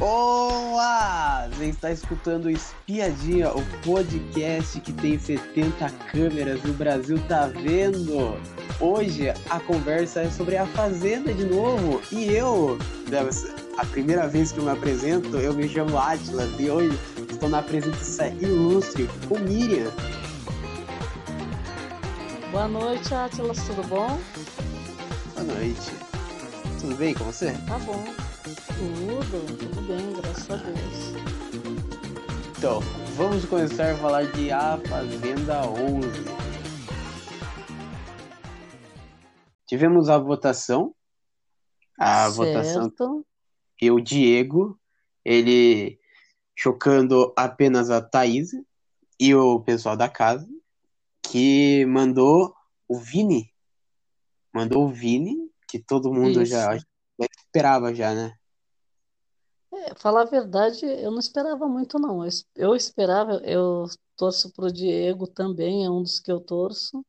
Olá! Você está escutando Espiadinha, o podcast que tem 70 câmeras e o Brasil tá vendo. Hoje a conversa é sobre a Fazenda de novo e eu, a primeira vez que eu me apresento, eu me chamo Atlas e hoje estou na presença ilustre com Miriam. Boa noite, Atlas, tudo bom? Boa noite. Tudo bem com você? Tá bom. Tudo, tudo bem, graças a Deus. Então, vamos começar a falar de A Fazenda 11. Tivemos a votação. A certo. votação. E o Diego, ele chocando apenas a Thaís e o pessoal da casa, que mandou o Vini. Mandou o Vini, que todo mundo já, já esperava já, né? É, falar a verdade, eu não esperava muito, não. Eu, eu esperava, eu torço pro Diego também, é um dos que eu torço.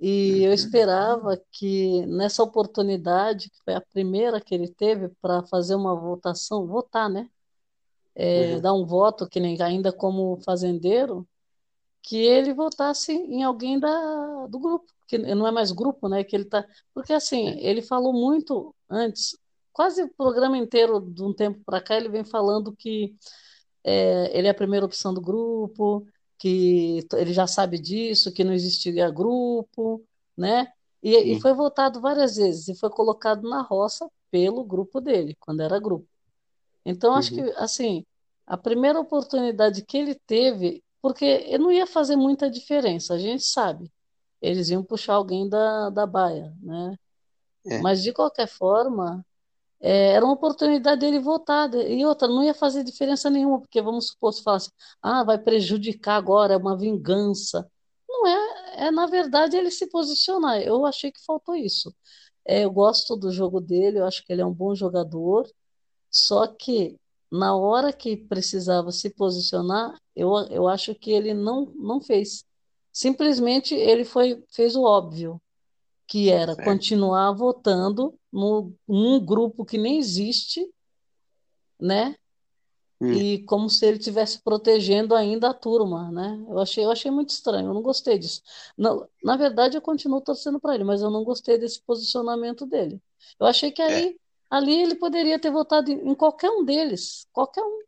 E eu esperava que nessa oportunidade, que foi a primeira que ele teve para fazer uma votação, votar, né? É, Uhum. dar um voto, que nem ainda como fazendeiro, que ele votasse em alguém da, do grupo, que não é mais grupo, né? Que ele tá, porque assim, É. ele falou muito antes, quase o programa inteiro de um tempo para cá, ele vem falando que é, ele é a primeira opção do grupo, que ele já sabe disso, que não existiria grupo, né? E, e foi votado várias vezes e foi colocado na roça pelo grupo dele, quando era grupo. Então, acho que, Uhum. assim, a primeira oportunidade que ele teve, porque ele não ia fazer muita diferença, a gente sabe. Eles iam puxar alguém da, da baia, né? É. Mas, de qualquer forma, é, era uma oportunidade dele votar. E outra, não ia fazer diferença nenhuma, porque vamos supor, se falasse, ah, vai prejudicar agora, é uma vingança. Não é, é, na verdade, ele se posicionar. Eu achei que faltou isso. É, eu gosto do jogo dele, eu acho que ele é um bom jogador. Só que na hora que precisava se posicionar, eu, eu acho que ele não, não fez. Simplesmente ele foi, fez o óbvio, que era Certo. continuar votando no, num grupo que nem existe, né? Hum. E como se ele estivesse protegendo ainda a turma, né? Eu achei, eu achei muito estranho, eu não gostei disso. Não, na verdade, eu continuo torcendo para ele, mas eu não gostei desse posicionamento dele. Eu achei que É. ali, ali ele poderia ter votado em, em qualquer um deles, qualquer um,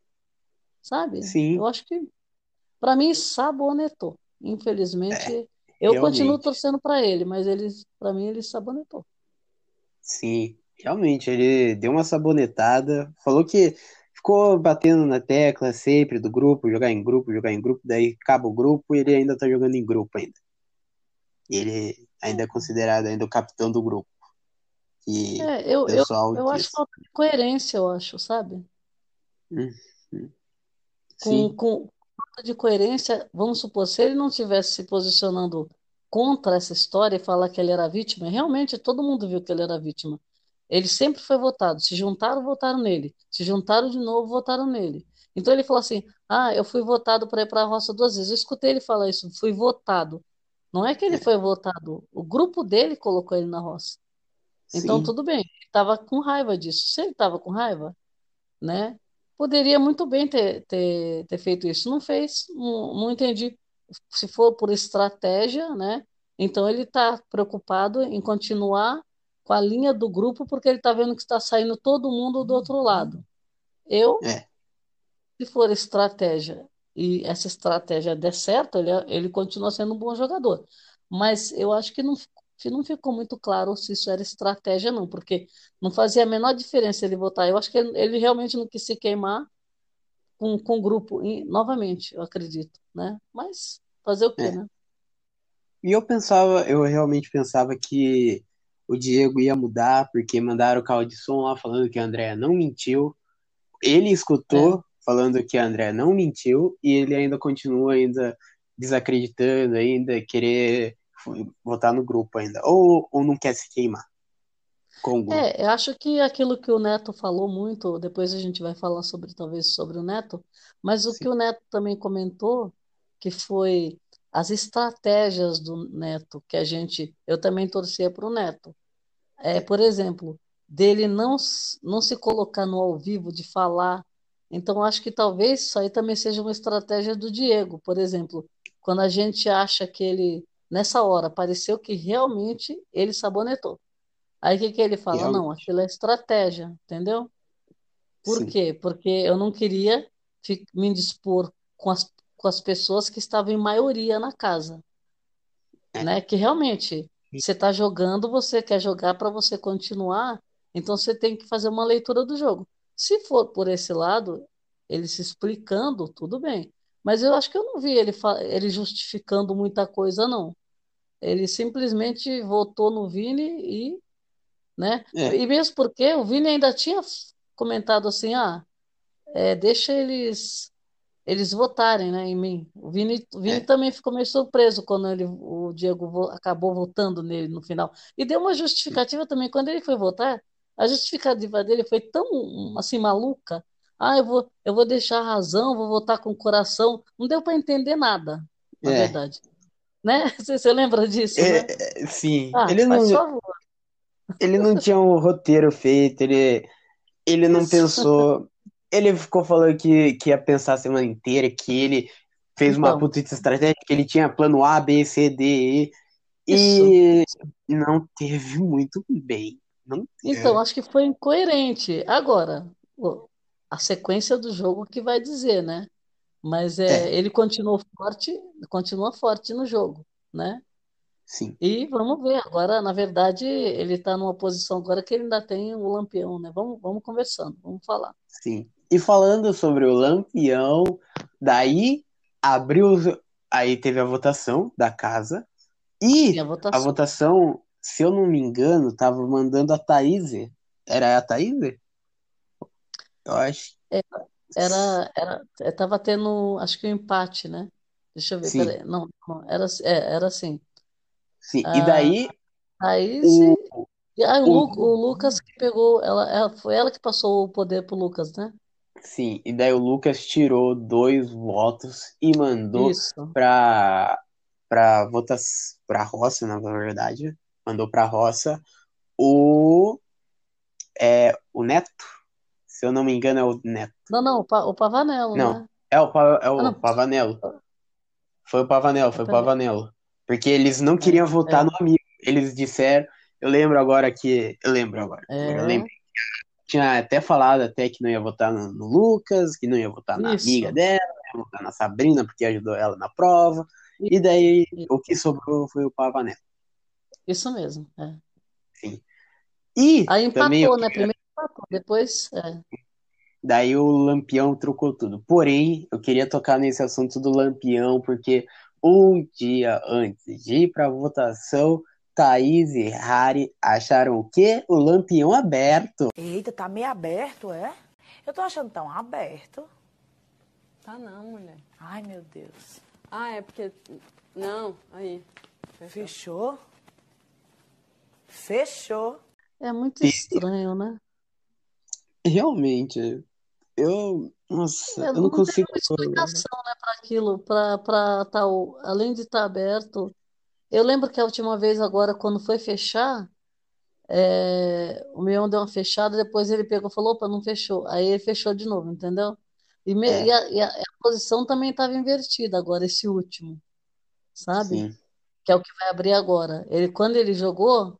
sabe? Sim, Eu acho que, para mim, sabonetou. é, Infelizmente, eu continuo torcendo para ele, mas ele, para mim, ele sabonetou. Sim, realmente, ele deu uma sabonetada, falou que ficou batendo na tecla sempre do grupo, jogar em grupo, jogar em grupo, daí acaba o grupo e ele ainda tá jogando em grupo ainda. E ele ainda é considerado ainda o capitão do grupo, que É, eu, eu, pessoal eu acho falta de coerência, eu acho, sabe? Hum, hum. com, Sim, com falta de coerência, vamos supor, se ele não estivesse se posicionando contra essa história e falar que ele era vítima, realmente todo mundo viu que ele era vítima. Ele sempre foi votado. Se juntaram, votaram nele. Se juntaram de novo, votaram nele. Então ele falou assim: Ah, eu fui votado para ir para a roça duas vezes. Eu escutei ele falar isso, fui votado. Não é que ele é, foi votado, o grupo dele colocou ele na roça. Então sim, tudo bem, ele estava com raiva disso. Se ele estava com raiva, né? Poderia muito bem ter, ter, ter feito isso. Não fez, não, não entendi. Se for por estratégia, né? Então ele está preocupado em continuar com a linha do grupo porque ele está vendo que está saindo todo mundo do outro lado. Eu, é, se for estratégia e essa estratégia der certo, ele, ele continua sendo um bom jogador. Mas eu acho que não, que não ficou muito claro se isso era estratégia, não, porque não fazia a menor diferença ele votar. Eu acho que ele, ele realmente não quis se queimar com, com o grupo, e, novamente, eu acredito, né? Mas fazer o quê, é. né? E eu pensava, eu realmente pensava que o Diego ia mudar, porque mandaram o carro de som lá falando que a Andrea não mentiu. Ele É. escutou falando que a Andrea não mentiu e ele ainda continua ainda desacreditando, ainda querer votar no grupo ainda. Ou, ou não quer se queimar com o grupo. É, eu acho que aquilo que o Neto falou muito, depois a gente vai falar sobre, talvez, sobre o Neto, mas o Sim. que o Neto também comentou, que foi as estratégias do Neto, que a gente, eu também torcia para o Neto. É, por exemplo, dele não, não se colocar no ao vivo, de falar Então, acho que talvez isso aí também seja uma estratégia do Diego, por exemplo, quando a gente acha que ele, nessa hora, pareceu que realmente ele sabonetou. Aí o que que ele fala? Não, Realmente. aquilo é estratégia, entendeu? Por Sim. quê? Porque eu não queria me indispor com as, com as pessoas que estavam em maioria na casa, É. né? Que realmente você está jogando, você quer jogar para você continuar, então você tem que fazer uma leitura do jogo. Se for por esse lado, ele se explicando, tudo bem. Mas eu acho que eu não vi ele, ele justificando muita coisa, não. Ele simplesmente votou no Vini e, né? É, E mesmo porque o Vini ainda tinha comentado assim, ah, é, deixa eles eles votarem, né, em mim. O Vini, o Vini é, também ficou meio surpreso quando ele, o Diego vo- acabou votando nele no final. E deu uma justificativa também. Quando ele foi votar, a justificativa dele foi tão, assim, maluca. Ah, eu vou, eu vou deixar a razão, vou votar com o coração. Não deu para entender nada, na é. verdade. Né? Você, você lembra disso, né? É, é, sim, Ah, ele não, favor. ele não tinha um roteiro feito, ele, ele não Isso. pensou. Ele ficou falando que, que ia pensar a semana inteira, que ele fez uma Então, puta estratégia, que ele tinha plano A, B, C, D, isso. E, e não teve muito bem. Não Então, teve. acho que foi incoerente. Agora, a sequência do jogo que vai dizer, né? Mas é, É, ele continuou forte, continua forte no jogo, né? sim, E vamos ver. Agora, na verdade, ele está numa posição agora que ele ainda tem o Lampião, né? Vamos, vamos conversando, vamos falar. sim. E falando sobre o Lampião, daí abriu. Aí teve a votação da casa. E a a votação. votação, se eu não me engano, tava mandando a Thaís. Era a Thaís? Eu acho. É, Era, era, estava tendo, acho que um empate, né? Deixa eu ver, Sim, peraí. Não, não, era, é, era assim. sim. E A daí Thaís o, e ah, o, o Lucas que pegou, ela, ela, foi ela que passou o poder pro Lucas, né? Sim, e daí o Lucas tirou dois votos e mandou para para votas para roça, na verdade, mandou para roça o é o Neto, se eu não me engano é o Neto. Não, não, o, Pa- o Pavanello, Não, né? é o Pa- é Ah, o não, Pavanello. Foi o Pavanello, é, foi o. Pavanello. Porque eles não É, queriam votar é, no amigo. Eles disseram, eu lembro agora que eu lembro agora. Agora eu lembro. Tinha até falado até que não ia votar no, no Lucas, que não ia votar na amiga isso, dela, ia votar na Sabrina porque ajudou ela na prova. E daí o que sobrou foi o Pavanello. isso mesmo. é. Sim. E Aí também empatou, né? queria, Primeiro empatou, depois. É. daí o Lampião trocou tudo. Porém, eu queria tocar nesse assunto do Lampião, porque um dia antes de ir para votação, Thaís e Harry acharam o quê? O Lampião aberto. Eita, tá meio aberto, é? Eu tô achando tão aberto. Tá não, mulher. Ai, meu Deus. Ah, é porque. Não, aí. Fechou? Fechou. É muito estranho, né? realmente, eu, nossa, É, eu não não tem consigo. uma explicação, né, para aquilo, para para tal, além de estar aberto. Eu lembro que a última vez agora, quando foi fechar, é, o meu deu uma fechada, depois ele pegou e falou, opa, não fechou. Aí ele fechou de novo, entendeu? E, me- e É, a, e a- a posição também estava invertida agora, esse último, sabe? sim. Que é o que vai abrir agora. Ele, quando ele jogou,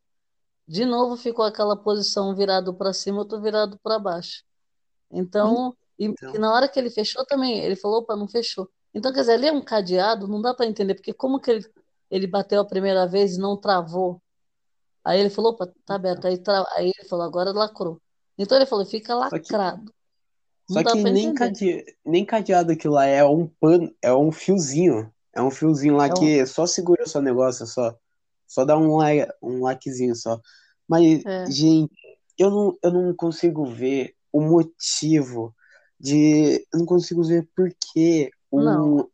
de novo ficou aquela posição virado para cima, outro virado para baixo. Então, e, e Então, na hora que ele fechou também, ele falou, opa, não fechou. Então, quer dizer, ali é um cadeado, não dá para entender, porque como que ele, ele bateu a primeira vez e não travou? Aí ele falou, opa, tá aberto. Aí, tra... Aí ele falou, agora lacrou. Então ele falou, fica só que, lacrado. Só que nem, cade, nem cadeado aquilo lá é um pano, é um fiozinho. É um fiozinho lá É um, que só segura o seu negócio, só, só dá um, la- um laquezinho só. Mas, é, gente, eu não, eu não consigo ver o motivo de. Eu não consigo ver por que um,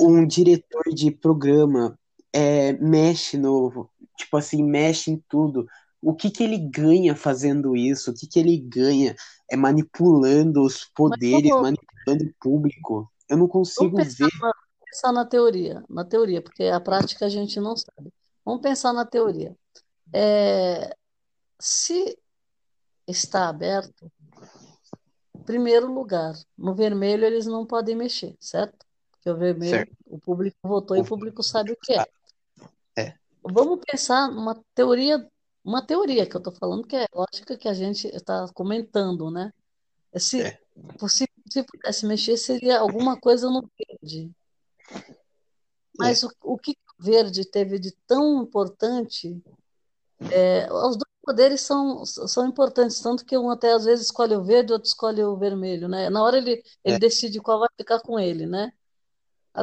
um diretor de programa é, mexe no. Tipo assim, mexe em tudo. O que que ele ganha fazendo isso? O que que ele ganha é manipulando os poderes, vamos, manipulando o público? Eu não vamos consigo pensar ver. na, pensar na teoria, na teoria, porque a prática a gente não sabe. Vamos pensar na teoria. É, se está aberto, primeiro lugar, no vermelho eles não podem mexer, certo? Porque o vermelho, Certo. o público votou e o público sabe o que é. É. Vamos pensar numa teoria, uma teoria que eu estou falando, que é lógica que a gente está comentando, né? Se, É. se, se pudesse mexer, seria alguma coisa no verde. Mas o, o que o verde teve de tão importante? É, os dois poderes são, são importantes, tanto que um até às vezes escolhe o verde, outro escolhe o vermelho, né? Na hora ele, ele É. decide qual vai ficar com ele, né?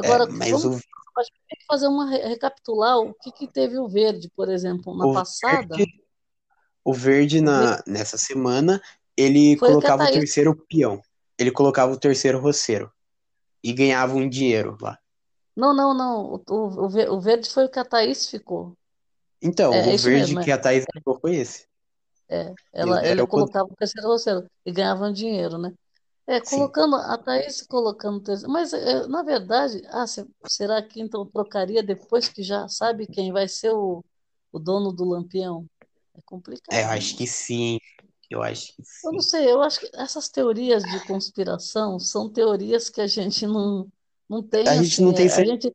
É, Agora, mas vamos o, acho que tem que fazer uma re- recapitular o que, que teve o verde, por exemplo, na o passada. verde, o verde na, nessa semana, ele Foi o colocava o Thaís- terceiro peão. Ele colocava o terceiro roceiro. E ganhava um dinheiro lá. Não, não, não. O, o, o ver- o verde foi o que a Thaís ficou. Então, É, é o isso verde mesmo, é. que a Thaís ficou foi esse. É, ela, o poder. colocava o terceiro roceiro e ganhava um dinheiro, né? É, Sim. colocando, a Thaís colocando. Mas, é, na verdade, ah, se- será que então trocaria depois que já sabe quem vai ser o, o dono do Lampião? É complicado. É, eu acho que sim. Eu acho que Eu sim. não sei, eu acho que essas teorias de conspiração são teorias que a gente não, não tem, A gente assim, não tem é, a certeza. gente,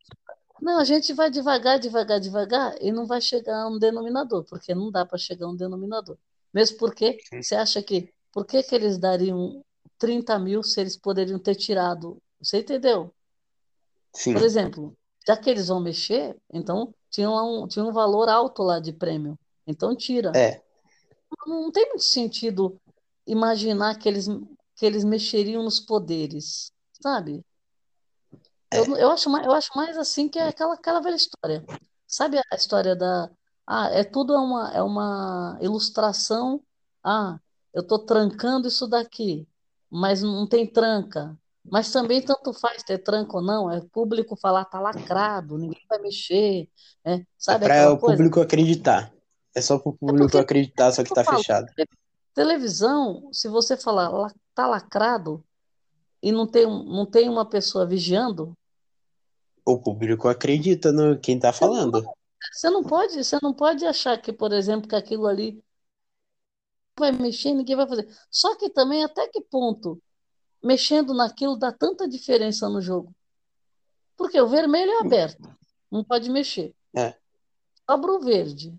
não, a gente vai devagar, devagar, devagar e não vai chegar a um denominador, porque não dá para chegar a um denominador. Mesmo porque você acha que, por que que eles dariam 30 mil se eles poderiam ter tirado? Você entendeu? Sim. Por exemplo, já que eles vão mexer, então tinha um, tinha um valor alto lá de prêmio. Então tira. É, Não, não tem muito sentido imaginar que eles, que eles mexeriam nos poderes, sabe? Eu, é. eu acho mais, eu acho mais assim que é aquela, aquela velha história. Sabe a história da. Ah, é tudo é uma, é uma ilustração. Ah, eu estou trancando isso daqui, mas não tem tranca. Mas também tanto faz ter tranca ou não, é público falar, tá lacrado, ninguém vai mexer, é, É sabe para aquela o coisa? público acreditar. É só para o É público porque acreditar, só que tá falo, fechado. televisão, se você falar "La- tá lacrado e não tem, não tem uma pessoa vigiando, O público acredita no quem tá não, falando. você não pode, você não pode achar que, por exemplo, que aquilo ali vai mexer, ninguém vai fazer. Só que também até que ponto mexendo naquilo dá tanta diferença no jogo? Porque o vermelho é aberto, não pode mexer. É. Sobra o verde.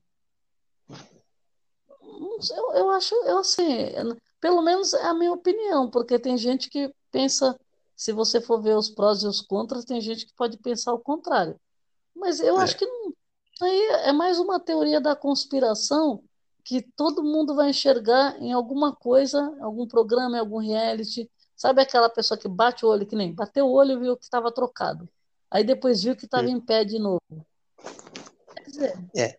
Eu, eu acho, eu assim, pelo menos é a minha opinião, porque tem gente que pensa, se você for ver os prós e os contras, tem gente que pode pensar o contrário. Mas eu É. acho que não, aí é mais uma teoria da conspiração que todo mundo vai enxergar em alguma coisa, algum programa, em algum reality. Sabe aquela pessoa que bate o olho, que nem bateu o olho e viu que estava trocado. Aí depois viu que estava em pé de novo. Quer dizer, É.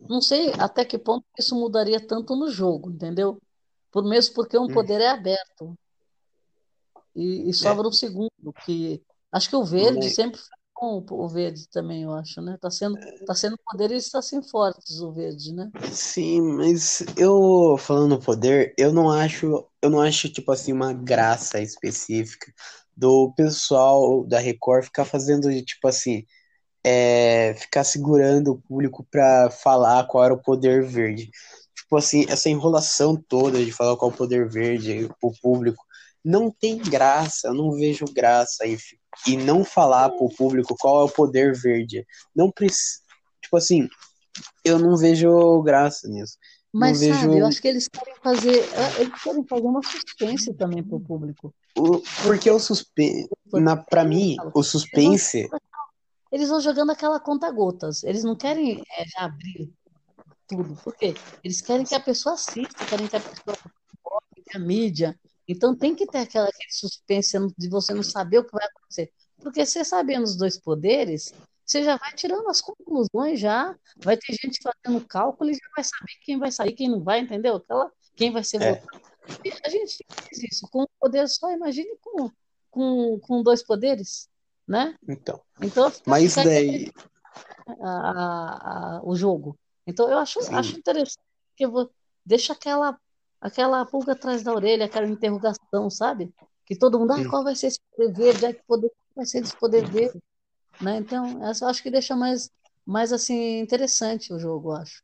não sei até que ponto isso mudaria tanto no jogo, entendeu? Por mesmo porque um Hum. poder é aberto e, e sobra um segundo, que acho que o verde sempre foi bom, o verde também, eu acho, né? Tá sendo, tá sendo poderes está sendo fortes o verde, né? Sim, mas eu falando no poder, eu não acho, eu não acho tipo assim uma graça específica do pessoal da Record ficar fazendo tipo assim, é, ficar segurando o público pra falar qual era o poder verde. Tipo assim, essa enrolação toda de falar qual é o poder verde pro público não tem graça, eu não vejo graça em, e não falar pro público qual é o poder verde. Não precisa, tipo assim, eu não vejo graça nisso. Mas Não sabe, vejo- eu acho que eles querem fazer, ah, eles querem fazer uma suspense também para o público. O- porque o suspense, na, pra mim, o suspense, Eles vão jogando aquela conta-gotas. Eles não querem é, já abrir tudo. Por quê? Eles querem que a pessoa assista, querem que a pessoa que a mídia. Então tem que ter aquela, aquele suspense de você não saber o que vai acontecer. Porque você sabendo os dois poderes, você já vai tirando as conclusões já. Vai ter gente fazendo cálculo e já vai saber quem vai sair, quem não vai, entendeu? Aquela, quem vai ser É. votado. E a gente faz isso com um poder só, imagine com, com, com dois poderes, né? então. Então, Mas daí, a- a- a- o jogo. Então, eu acho, Sim. acho interessante que vo- deixa aquela, aquela pulga atrás da orelha, aquela interrogação, sabe? Que todo mundo, ah, qual vai ser esse poder verde? Ah, que poder, vai ser esse poder verde? Né? Então, essa eu acho que deixa mais, mais assim, interessante o jogo, eu acho.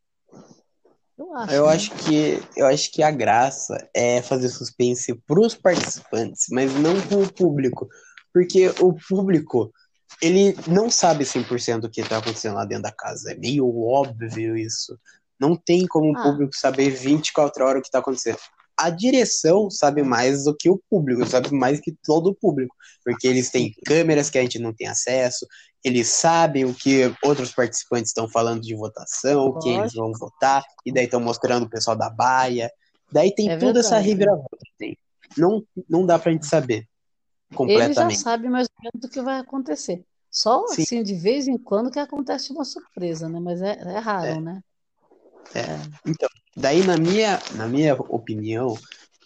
Eu acho. Eu né? acho que eu acho que a graça é fazer suspense para os participantes, mas não com o público, porque o público ele não sabe 100% o que está acontecendo lá dentro da casa. É meio óbvio isso. Não tem como o Ah. público saber 24 horas o que está acontecendo. A direção sabe mais do que o público, sabe mais que todo o público, porque eles têm câmeras que a gente não tem acesso, eles sabem o que outros participantes estão falando de votação, quem eles vão votar, e daí estão mostrando o pessoal da baia. Daí tem É toda essa reviravolta. que tem. Não, não dá pra gente saber Ele já completamente. sabe mais ou menos o que vai acontecer. Só Sim. assim, de vez em quando, que acontece uma surpresa, né? Mas é, é raro, É. né? Daí, na minha, na minha opinião,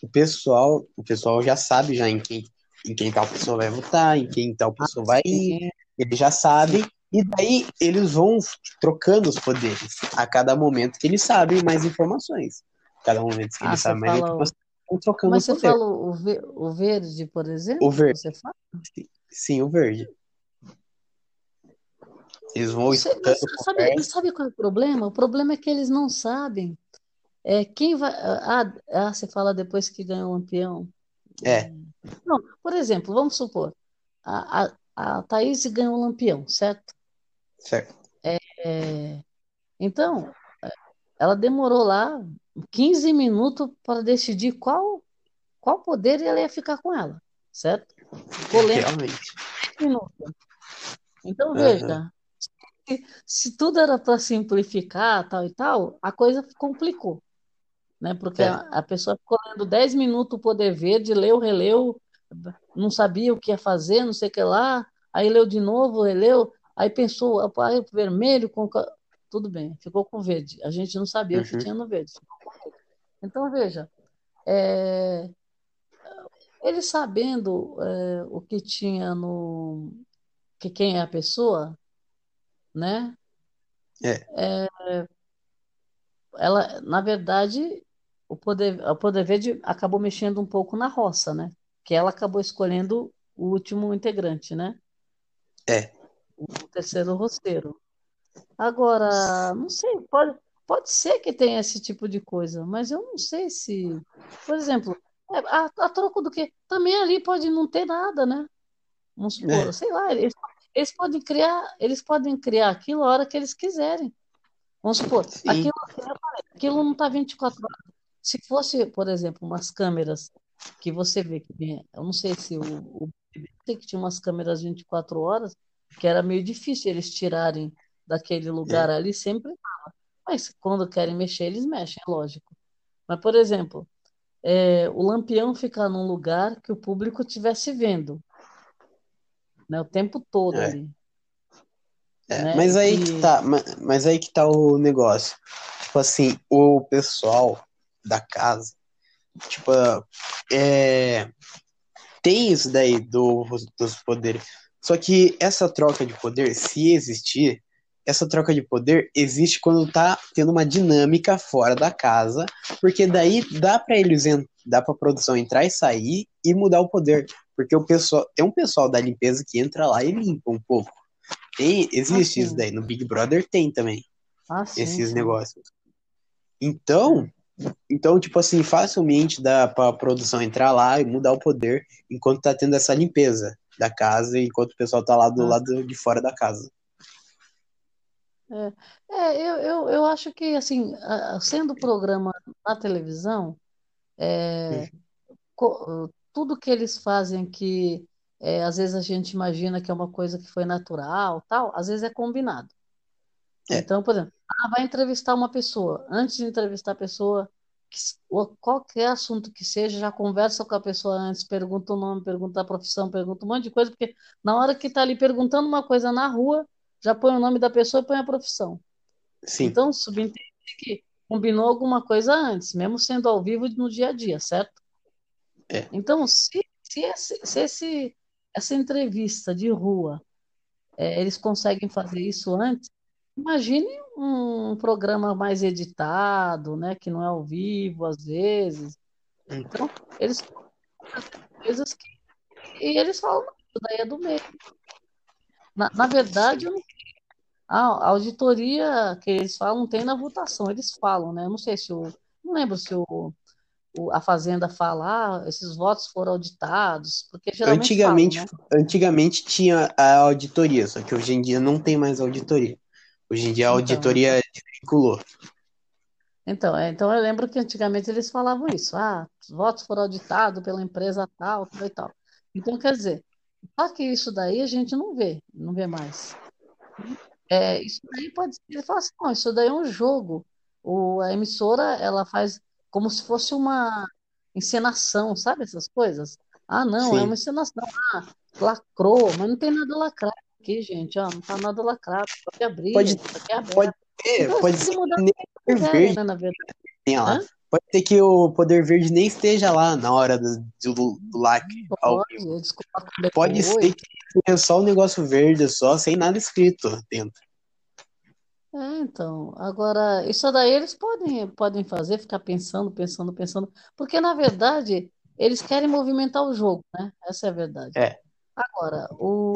o pessoal, o pessoal já sabe já em quem, em quem tal pessoa vai votar, em quem tal pessoa vai ir, Sim. eles já sabem, e daí eles vão trocando os poderes a cada momento que eles sabem mais informações. Cada momento que Ah, eles sabem mais informações, vão trocando Mas você poder. fala o, ve- o verde, por exemplo? O verde. Você fala? Sim, o verde. Eles vão sabe, mas sabe qual é o problema? O problema é que eles não sabem é, quem vai. Ah, ah, você fala depois que ganhou o Lampião. É, Não, por exemplo, vamos supor, a, a, a Thaís ganhou o Lampião, certo? certo. É, então, ela demorou lá 15 minutos para decidir qual, qual poder ela ia ficar com ela, certo? Realmente. minutos. Então, veja, se, se tudo era para simplificar, tal e tal, a coisa complicou, né? Porque É. a, a pessoa ficou lendo 10 minutos o Poder Verde, leu, releu, não sabia o que ia fazer, não sei o que lá, aí leu de novo, releu, aí pensou, ah, o vermelho com... Tudo bem, ficou com verde. A gente não sabia o que Uhum. tinha no verde. Então, veja, é, ele sabendo é, o que tinha no... que quem é a pessoa, né? É. ela, na verdade, o poder, o poder verde acabou mexendo um pouco na roça, né? Que ela acabou escolhendo o último integrante, né? É. O terceiro roceiro. Agora, não sei, pode, pode ser que tenha esse tipo de coisa, mas eu não sei se, por exemplo, é, a, a troco do quê? Também ali pode não ter nada, né? Vamos supor, É. sei lá, eles, eles podem criar, eles podem criar aquilo a hora que eles quiserem. Vamos supor, aquilo, aquilo não está 24 horas. Se fosse, por exemplo, umas câmeras que você vê que tem- eu não sei se o, o sei que tinha umas câmeras 24 horas, que era meio difícil eles tirarem daquele lugar ali, sempre tava. Mas quando querem mexer, eles mexem, é lógico. Mas, por exemplo, é, o lampião ficar num lugar que o público estivesse vendo, né, o tempo todo É. ali. É, né? mas aí E- que tá, ma- mas aí que tá o negócio. Tipo assim, o pessoal da casa, tipo, é, tem isso daí do, dos poderes. Só que essa troca de poder, se existir, essa troca de poder existe quando tá tendo uma dinâmica fora da casa, porque daí dá pra eles, dá pra produção entrar e sair e mudar o poder. Porque o pessoal, tem um pessoal da limpeza que entra lá e limpa um pouco. Tem, existe Ah, isso daí. No Big Brother tem também Ah, esses sim. negócios. Então, então, tipo assim, facilmente dá pra produção entrar lá e mudar o poder enquanto tá tendo essa limpeza da casa, enquanto o pessoal tá lá do Ah. lado de fora da casa. É, eu, eu, eu acho que, assim, sendo programa na televisão, é, co- tudo que eles fazem que é, às vezes a gente imagina que é uma coisa que foi natural, tal, às vezes é combinado. É. Então, por exemplo, ah, vai entrevistar uma pessoa. Antes de entrevistar a pessoa, que qualquer assunto que seja, já conversa com a pessoa antes, pergunta o nome, pergunta a profissão, pergunta um monte de coisa, porque na hora que está ali perguntando uma coisa na rua, já põe o nome da pessoa e põe a profissão. Sim, Então, subentende que combinou alguma coisa antes, mesmo sendo ao vivo no dia a dia, certo? É. Então, se, se, esse, se esse- essa entrevista de rua, é, eles conseguem fazer isso antes, imagine um programa mais editado, né, que não é ao vivo às vezes. Então, eles coisas que e eles falam, "Não, isso daí é do meio. Na, na verdade, A auditoria que eles falam tem na votação, eles falam, né? Eu não sei se o. Não lembro se o- a Fazenda fala, ah, esses votos foram auditados, porque geralmente falam, Antigamente, né? antigamente tinha a auditoria, só que hoje em dia não tem mais auditoria. Hoje em dia a Então, auditoria desvinculou. Então, é, então eu lembro que antigamente eles falavam isso, ah, os votos foram auditados pela empresa tal, tal e tal. Então, quer dizer, só que isso daí a gente não vê, não vê mais. É, isso daí pode ser, ele fala assim, não, isso daí é um jogo. O, a emissora, ela faz como se fosse uma encenação, sabe essas coisas? Ah, não, é uma Sim. encenação. Ah, lacrou, mas não tem nada lacrado aqui, gente, ó, não tá nada lacrado, pode abrir, Pode, é pode aberto. ser, Então, pode ser mudar que nem Poder Verde né, na verdade. Pode ser que o Poder Verde nem esteja lá na hora do, do, do lacre Pode, colocam Pode ser que tenha só o negócio verde, só, sem nada escrito dentro. É, então, agora, isso daí eles podem, podem fazer, ficar pensando, pensando, pensando, porque na verdade eles querem movimentar o jogo, né? Essa é a verdade. É. Agora, o,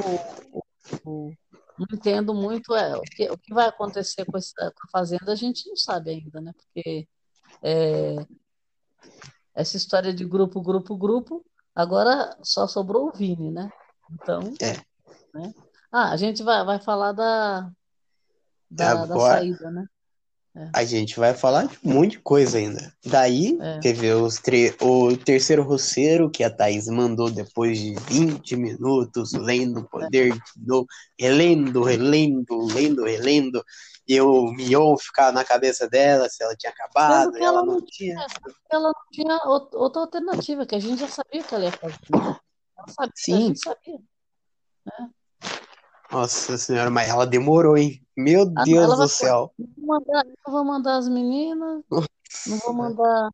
o- não entendo muito é, o que, o que vai acontecer com, essa, com a Fazenda, a gente não sabe ainda, né? Porque é, essa história de grupo, grupo, grupo, agora só sobrou o Vini, né? Então, É. né? Ah, a gente vai, vai falar da, da, da Agora saída, né? É, a gente vai falar de um monte de coisa ainda. Daí é, teve os tre- o terceiro roceiro que a Thaís mandou depois de 20 minutos, lendo o é. poder de novo, relendo, relendo, lendo, relendo. E o Mion ficar na cabeça dela se ela tinha acabado, ela ela não tinha. tinha, ela não tinha ou- outra alternativa, que a gente já sabia que ela ia fazer? Ela sabia, a Sim, gente sabia, né? Nossa senhora, mas ela demorou, hein? Meu Ah, Deus do céu. não vou mandar, não vou mandar as meninas, não vou mandar,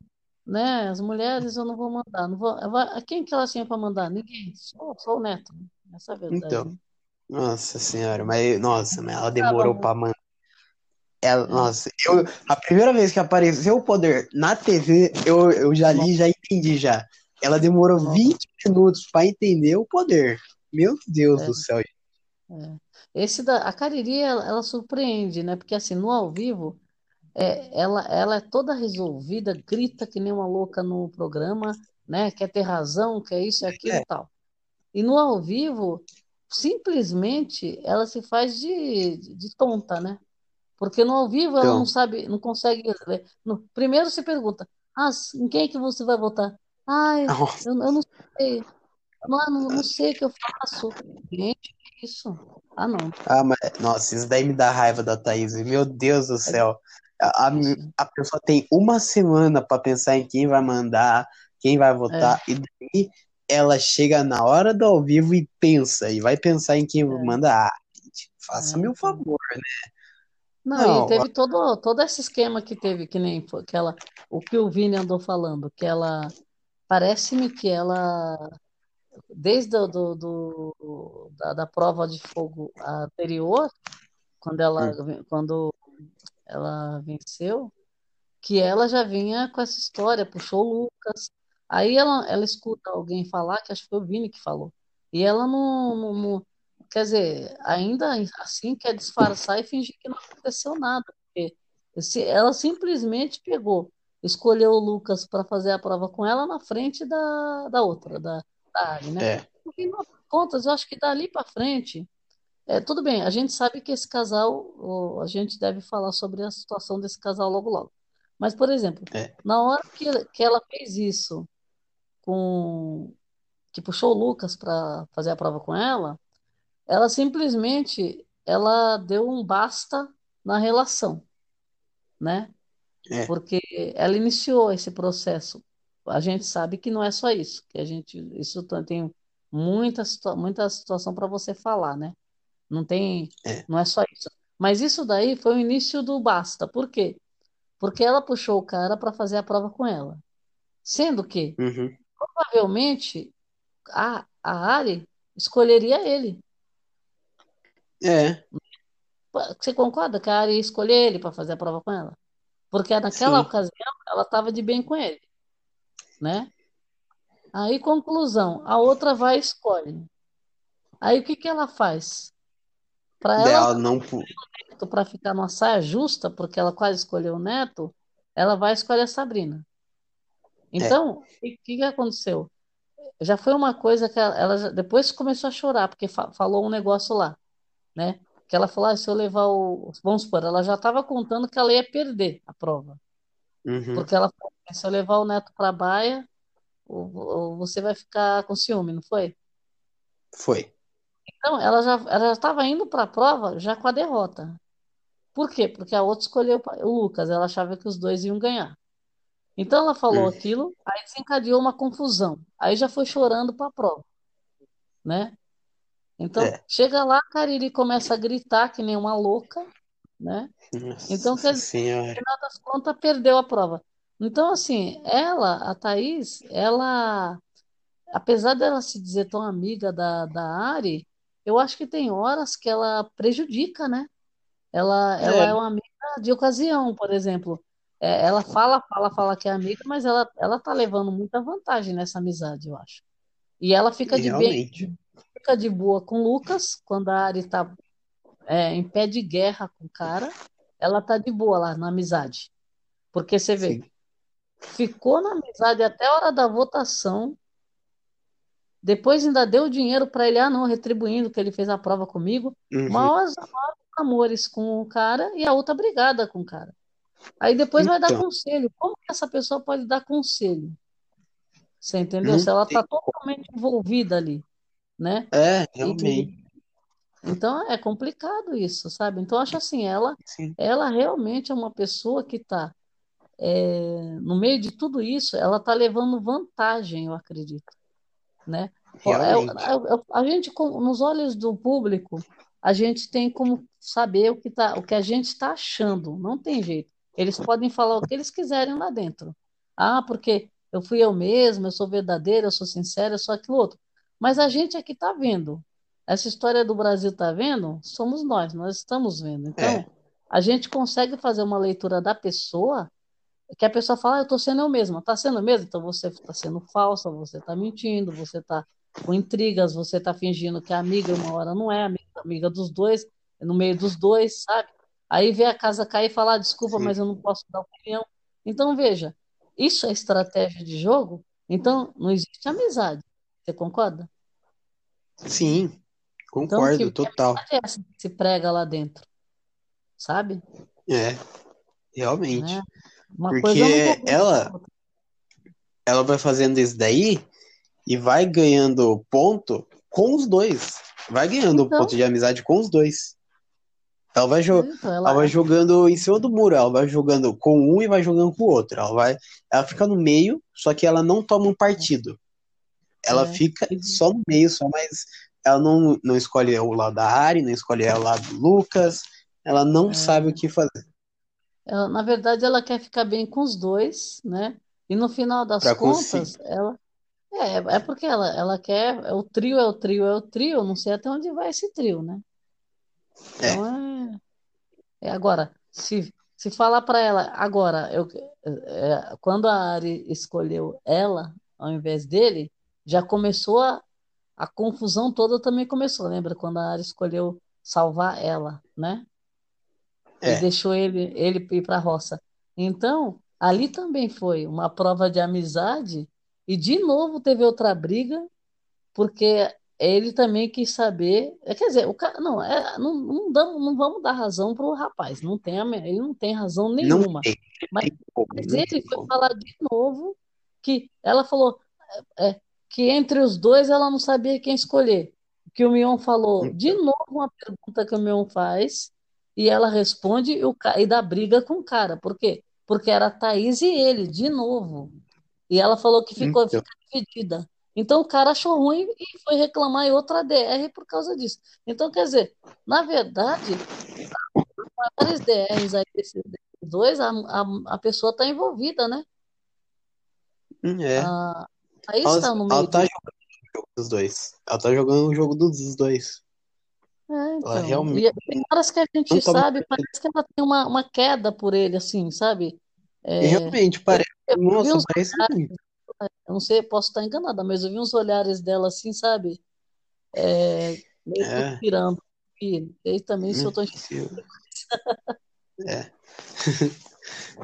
né, as mulheres eu não vou mandar, não vou, quem que ela tinha para mandar? Ninguém, só, só o Neto? Essa é a verdade, Então, né? nossa senhora, mas nossa, mas ela demorou pra mandar. Ela, é. nossa, eu, a primeira vez que apareceu o poder na TV, eu, eu já li, já entendi já. Ela demorou Nossa, 20 minutos pra entender o poder. Meu Deus é, do céu. É. Esse da, a Cariri, ela, ela surpreende, né? Porque assim, no ao vivo, É, ela, ela é toda resolvida, grita que nem uma louca no programa, né? Quer ter razão, quer isso e aquilo É, e tal. E no ao vivo, simplesmente ela se faz de, de tonta, né? Porque no ao vivo ela não então, sabe, não consegue. No- primeiro se pergunta: Ah, em quem que você vai votar? Ah, eu, eu, não sei, eu não, não, não sei o que eu faço. Gente, isso? Ah, não. ah, mas, nossa, isso daí me dá raiva da Thaís. Meu Deus do É céu. A, a, a pessoa tem uma semana pra pensar em quem vai mandar, quem vai É, votar, e daí ela chega na hora do ao vivo e pensa, e vai pensar em quem é, manda. Ah, gente, é, faça meu então. favor, né? Não, e Não, teve todo, todo esse esquema que teve, que nem foi aquela, o que o Vini andou falando, que ela, parece-me que ela, desde o do, do- da, da prova de fogo anterior, quando ela, hum, quando ela venceu, que ela já vinha com essa história, puxou o Lucas, aí ela, ela escuta alguém falar, que acho que foi o Vini que falou, e ela não, não, não- quer dizer, ainda assim quer disfarçar e fingir que não aconteceu nada, porque ela simplesmente pegou, escolheu o Lucas para fazer a prova com ela na frente da, da outra, da, Ari, né? é, No final das contas, eu acho que dali para frente, é, tudo bem, a gente sabe que esse casal, a gente deve falar sobre a situação desse casal logo logo. Mas, por exemplo, é, na hora que, que ela fez isso com que puxou o Lucas para fazer a prova com ela, ela simplesmente ela deu um basta na relação, né? é, Porque ela iniciou esse processo. A gente sabe que não é só isso, que a gente isso tem muita muita situação para você falar, né? Não tem, é. não é só isso. Mas isso daí foi o início do basta. Por quê? Porque ela puxou o cara para fazer a prova com ela. Sendo que, Uhum. provavelmente, a, a Ari escolheria ele. É, Você concorda que a Ari ia escolher ele para fazer a prova com ela? Porque naquela sim. ocasião ela estava de bem com ele, né? Aí, conclusão, a outra vai e escolhe. Aí o que que ela faz? Para ela ela não. para ficar numa saia justa, porque ela quase escolheu o Neto, ela vai escolher a Sabrina. Então, o que, que aconteceu? Já foi uma coisa que ela, ela já- depois começou a chorar, porque fa- falou um negócio lá, né? Que ela falou, ah, se eu levar o. Vamos supor, ela já estava contando que ela ia perder a prova. Uhum. Porque ela falou, se eu levar o Neto para a baia, você vai ficar com ciúme, não foi? Foi. Então, ela já ela estava indo para a prova já com a derrota. Por quê? Porque a outra escolheu o Lucas, ela achava que os dois iam ganhar. Então ela falou Hum. aquilo, aí desencadeou uma confusão. Aí já foi chorando para a prova, né? Então, É. chega lá, a Cariri começa a gritar que nem uma louca, né? Nossa Então, quer dizer, no final das contas, perdeu a prova. Então, assim, ela, a Thaís, ela, apesar dela se dizer tão amiga da, da Ari, eu acho que tem horas que ela prejudica, né? Ela, ela É. é uma amiga de ocasião, por exemplo. É, ela fala, fala, fala que é amiga, mas ela, ela tá levando muita vantagem nessa amizade, eu acho. E ela fica de bem, fica de boa com o Lucas, quando a Ari tá é, em pé de guerra com o cara, ela tá de boa lá na amizade. Porque você vê, Sim. Ficou na amizade até a hora da votação, depois ainda deu dinheiro para ele, ah, não, retribuindo que ele fez a prova comigo. Uhum. Maiores amores com o cara e a outra brigada com o cara. Aí depois vai dar Então. conselho. Como que essa pessoa pode dar conselho? Você entendeu? Não Se ela está totalmente envolvida ali, né? É, realmente. então é complicado isso, sabe? Então acho assim, ela, Sim. ela realmente é uma pessoa que está no meio de tudo isso, ela está levando vantagem, eu acredito, né? É- Realmente. é- é- a gente, nos olhos do público, a gente tem como saber o que tá, o que a gente está achando. Não tem jeito. Eles podem falar o que eles quiserem lá dentro. Ah, porque eu fui eu mesma, eu sou verdadeira, eu sou sincera, eu sou aquilo outro. Mas a gente aqui está vendo. Essa história do Brasil está vendo? Somos nós, nós estamos vendo. Então, É. a gente consegue fazer uma leitura da pessoa que a pessoa fala, ah, eu estou sendo eu mesma. Está sendo eu mesma? Então você está sendo falsa, você está mentindo, você está com intrigas, você está fingindo que é amiga, uma hora não é amiga, amiga dos dois, no meio dos dois, sabe? Aí vê a casa cair e fala, ah, desculpa, Sim. mas eu não posso dar opinião. Então, veja, isso é estratégia de jogo, então não existe amizade. Você concorda? Sim, Então, concordo, que, que total. amizade é essa que se prega lá dentro? Sabe? É, realmente. Né? Uma Porque ela, ela vai fazendo isso daí e vai ganhando ponto com os dois. Vai ganhando Então, ponto de amizade com os dois. Ela vai, jo- então ela ela, vai jogando em cima do muro, ela vai jogando com um e vai jogando com o outro. Ela vai, ela fica no meio, só que ela não toma um partido. Ela é, fica só no meio, só, mas ela não, não escolhe o lado da Ari, não escolhe o lado do Lucas. Ela não sabe o é, que fazer ela, na verdade, ela quer ficar bem com os dois, né? E no final das pra conseguir. contas, ela é, é porque ela, ela quer, é o trio, é o trio, é o trio, não sei até onde vai esse trio, né? É, Então é, é agora, se, se falar para ela, agora, eu, é, quando a Ari escolheu ela ao invés dele, já começou a, a confusão toda também começou, lembra? Quando a Ari escolheu salvar ela, né? E é, deixou ele, ele ir para a roça. Então, ali também foi uma prova de amizade, e de novo teve outra briga, porque ele também quis saber. é, Quer dizer, o cara, não, é, não, não, damos, não vamos dar razão para o rapaz, não tem, ele não tem razão não nenhuma. tem, Mas, tem como, mas não ele tem foi como. falar de novo que ela falou é, que entre os dois ela não sabia quem escolher. Que o Mion falou de Então, novo uma pergunta que o Mion faz e ela responde e, o, e dá briga com o cara. Por quê? Porque era a Thaís e ele, de novo. E ela falou que ficou então, dividida. Então o cara achou ruim e foi reclamar em outra DR por causa disso. Então, quer dizer, na verdade, as maiores DRs aí desses dois, a, a, a pessoa está envolvida, né? hum, é. A Thaís Ela, está no ela meio tá disso. jogando o jogo dos dois. Ela tá jogando o jogo dos dois. É, Ela então. realmente E tem horas que a não gente toma sabe, parece que ela tem uma, uma queda por ele, assim, sabe? É, realmente, eu, parece. eu vi Nossa, uns parece olhares, eu não sei, posso estar enganada, mas eu vi uns olhares dela assim, sabe? É, meio que É. pirando. E, e também, se eu estou se-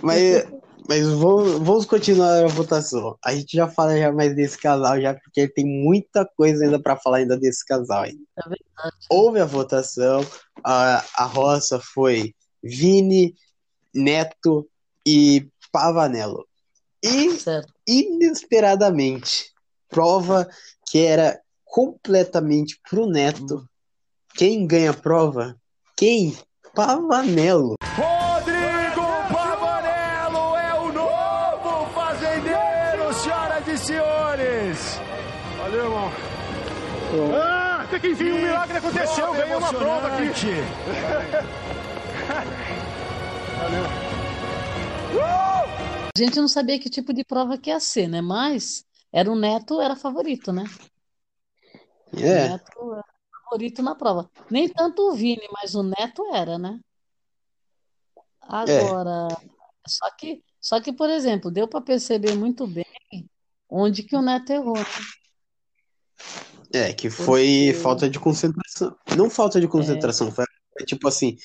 Mas, mas vou- vamos continuar a votação. A gente já fala já mais desse casal, já porque tem muita coisa ainda para falar ainda desse casal. Ainda. É verdade. Houve a votação, a, a roça foi Vini, Neto e Pavanello. E Certo. inesperadamente, prova que era completamente pro Neto. Quem ganha a prova? Quem? Pavanello. Rodrigo Ah, até que enfim um milagre aconteceu, ganhei uma prova aqui. A gente não sabia que tipo de prova que ia ser, né? Mas era o Neto, era favorito, né? O É, Neto era favorito na prova. Nem tanto o Vini, mas o Neto era, né? Agora, só que, só que, por exemplo, deu para perceber muito bem onde que o Neto errou, né? É, que foi Porque- falta de concentração. Não falta de concentração, foi tipo assim,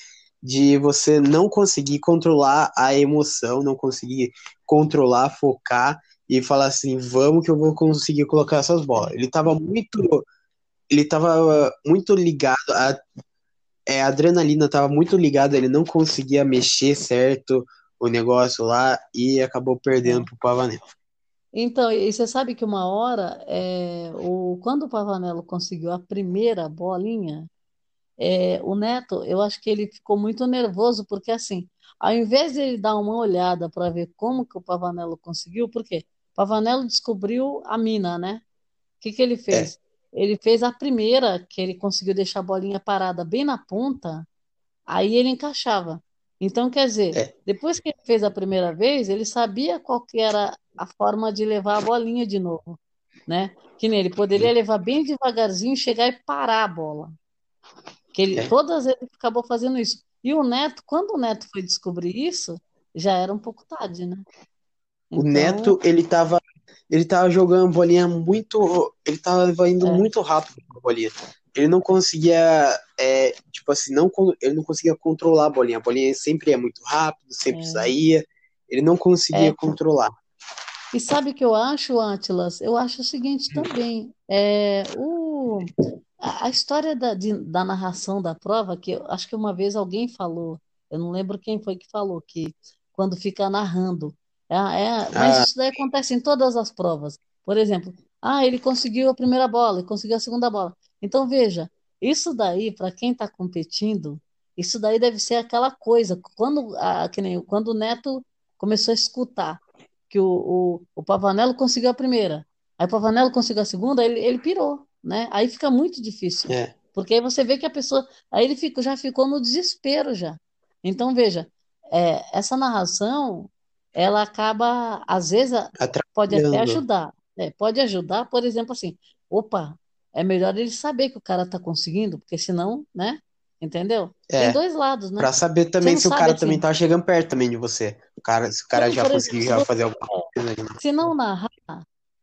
de você não conseguir controlar a emoção, não conseguir controlar, focar e falar assim, vamos que eu vou conseguir colocar essas bolas. Ele tava muito, ele tava muito ligado, a, é, a adrenalina tava muito ligada, ele não conseguia mexer certo o negócio lá e acabou perdendo pro Pavanello. Então, e você sabe que uma hora, é, o, quando o Pavanello conseguiu a primeira bolinha, é, o Neto, eu acho que ele ficou muito nervoso, porque assim, ao invés de ele dar uma olhada para ver como que o Pavanello conseguiu, porque o Pavanello descobriu a mina, né? O que que ele fez? Ele fez a primeira, que ele conseguiu deixar a bolinha parada bem na ponta, aí ele encaixava. Então, quer dizer, É. depois que ele fez a primeira vez, ele sabia qual que era a forma de levar a bolinha de novo, né? Que nem ele poderia levar bem devagarzinho, chegar e parar a bola. Que ele, É. todas ele acabou fazendo isso. E o Neto, quando o Neto foi descobrir isso, já era um pouco tarde, né? O Então, Neto, ele tava, ele tava jogando bolinha muito, ele tava indo É. muito rápido com a bolinha. Ele não conseguia, é, tipo assim, não, ele não conseguia controlar a bolinha. A bolinha sempre ia muito rápido, sempre É. saía. Ele não conseguia É. controlar. E sabe o que eu acho, Atlas? Eu acho o seguinte também. É, o, a, história da, de- da narração da prova, que eu acho que uma vez alguém falou, eu não lembro quem foi que falou, que quando fica narrando. É, é, mas Ah. isso daí acontece em todas as provas. Por exemplo, ah, ele conseguiu a primeira bola, ele conseguiu a segunda bola. Então, veja, isso daí, para quem está competindo, isso daí deve ser aquela coisa. Quando, a, que nem, quando o Neto começou a escutar que o, o, o Pavanello conseguiu a primeira, aí o Pavanello conseguiu a segunda, ele, ele pirou, né? Aí fica muito difícil, É. porque aí você vê que a pessoa, aí ele fica, já ficou no desespero já. Então veja, é, essa narração, ela acaba, às vezes, pode até ajudar, é, pode ajudar, por exemplo, assim, opa, é melhor ele saber que o cara tá conseguindo, porque senão, né? Entendeu? É. Tem dois lados, né? Pra saber também se o cara assim. também tá chegando perto também de você. O cara, se o cara Não, já conseguiu já fazer alguma coisa. né? Se não narrar,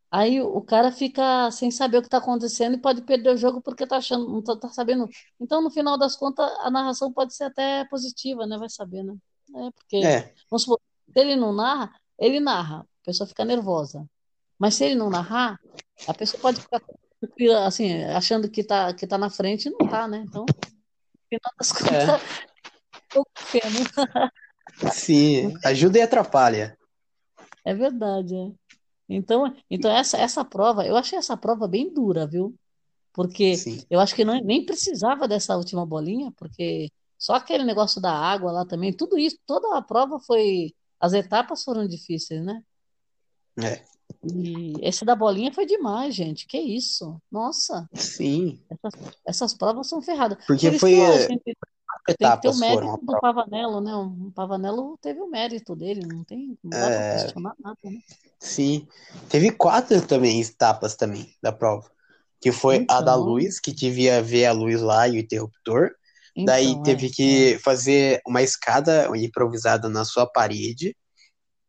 aí o cara fica sem saber o que está acontecendo e pode perder o jogo porque tá achando, não tá, tá sabendo. Então, no final das contas, a narração pode ser até positiva, né? Vai saber, né? É, porque, É, vamos supor, se ele não narra, ele narra, a pessoa fica nervosa. Mas se ele não narrar, a pessoa pode ficar assim, achando que tá, que tá na frente e não tá, né? Então, final das contas, pouco pena. sim. Ajuda e atrapalha. É verdade, é. Então, então essa, essa prova, eu achei essa prova bem dura, viu? Porque Sim. eu acho que não, nem precisava dessa última bolinha, porque só aquele negócio da água lá também, tudo isso, toda a prova foi. As etapas foram difíceis, né? É. E esse da bolinha foi demais, gente. Que isso? Nossa, Sim. essas, essas provas são ferradas. Porque Por foi, que a é, gente tem que ter o mérito do. Pavanello, né? O Pavanello teve o mérito dele, não tem, não dá É, questionar nada, né? sim. Teve quatro também etapas também da prova. Que foi a da Então, luz, que devia ver a luz lá e o interruptor. Daí então, teve é, é. que fazer uma escada improvisada na sua parede.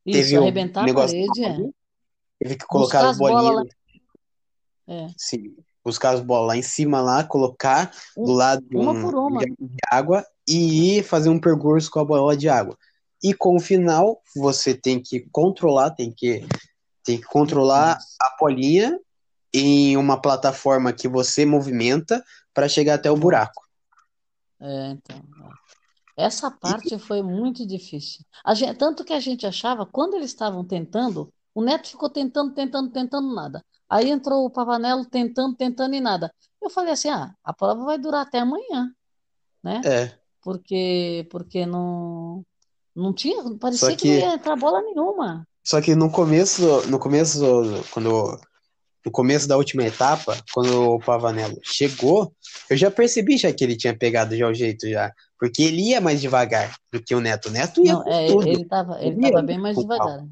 Isso, Teve o arrebentar a negócio parede, é. Teve que colocar Buscar as bolinhas, É. sim, buscar as bolas lá em cima lá, colocar do lado de uma um por uma. de água e ir fazer um percurso com a bola de água. E com o final, você tem que controlar, tem que, tem que controlar a bolinha em uma plataforma que você movimenta para chegar até o buraco. É, então. é. Essa parte foi muito difícil. Gente- tanto que a gente achava, quando eles estavam tentando, o Neto ficou tentando, tentando, tentando, nada. Aí entrou o Pavanello tentando, tentando e nada. Eu falei assim: ah, a prova vai durar até amanhã, né? É, Porque, porque não, não tinha, parecia que não que ia entrar bola nenhuma. só que no começo, no começo quando no começo da última etapa, quando o Pavanello chegou, eu já percebi já que ele tinha pegado já o jeito já, porque ele ia mais devagar do que o Neto. O Neto ia Não, é, tudo. ele estava ele Ele tava bem mais devagar.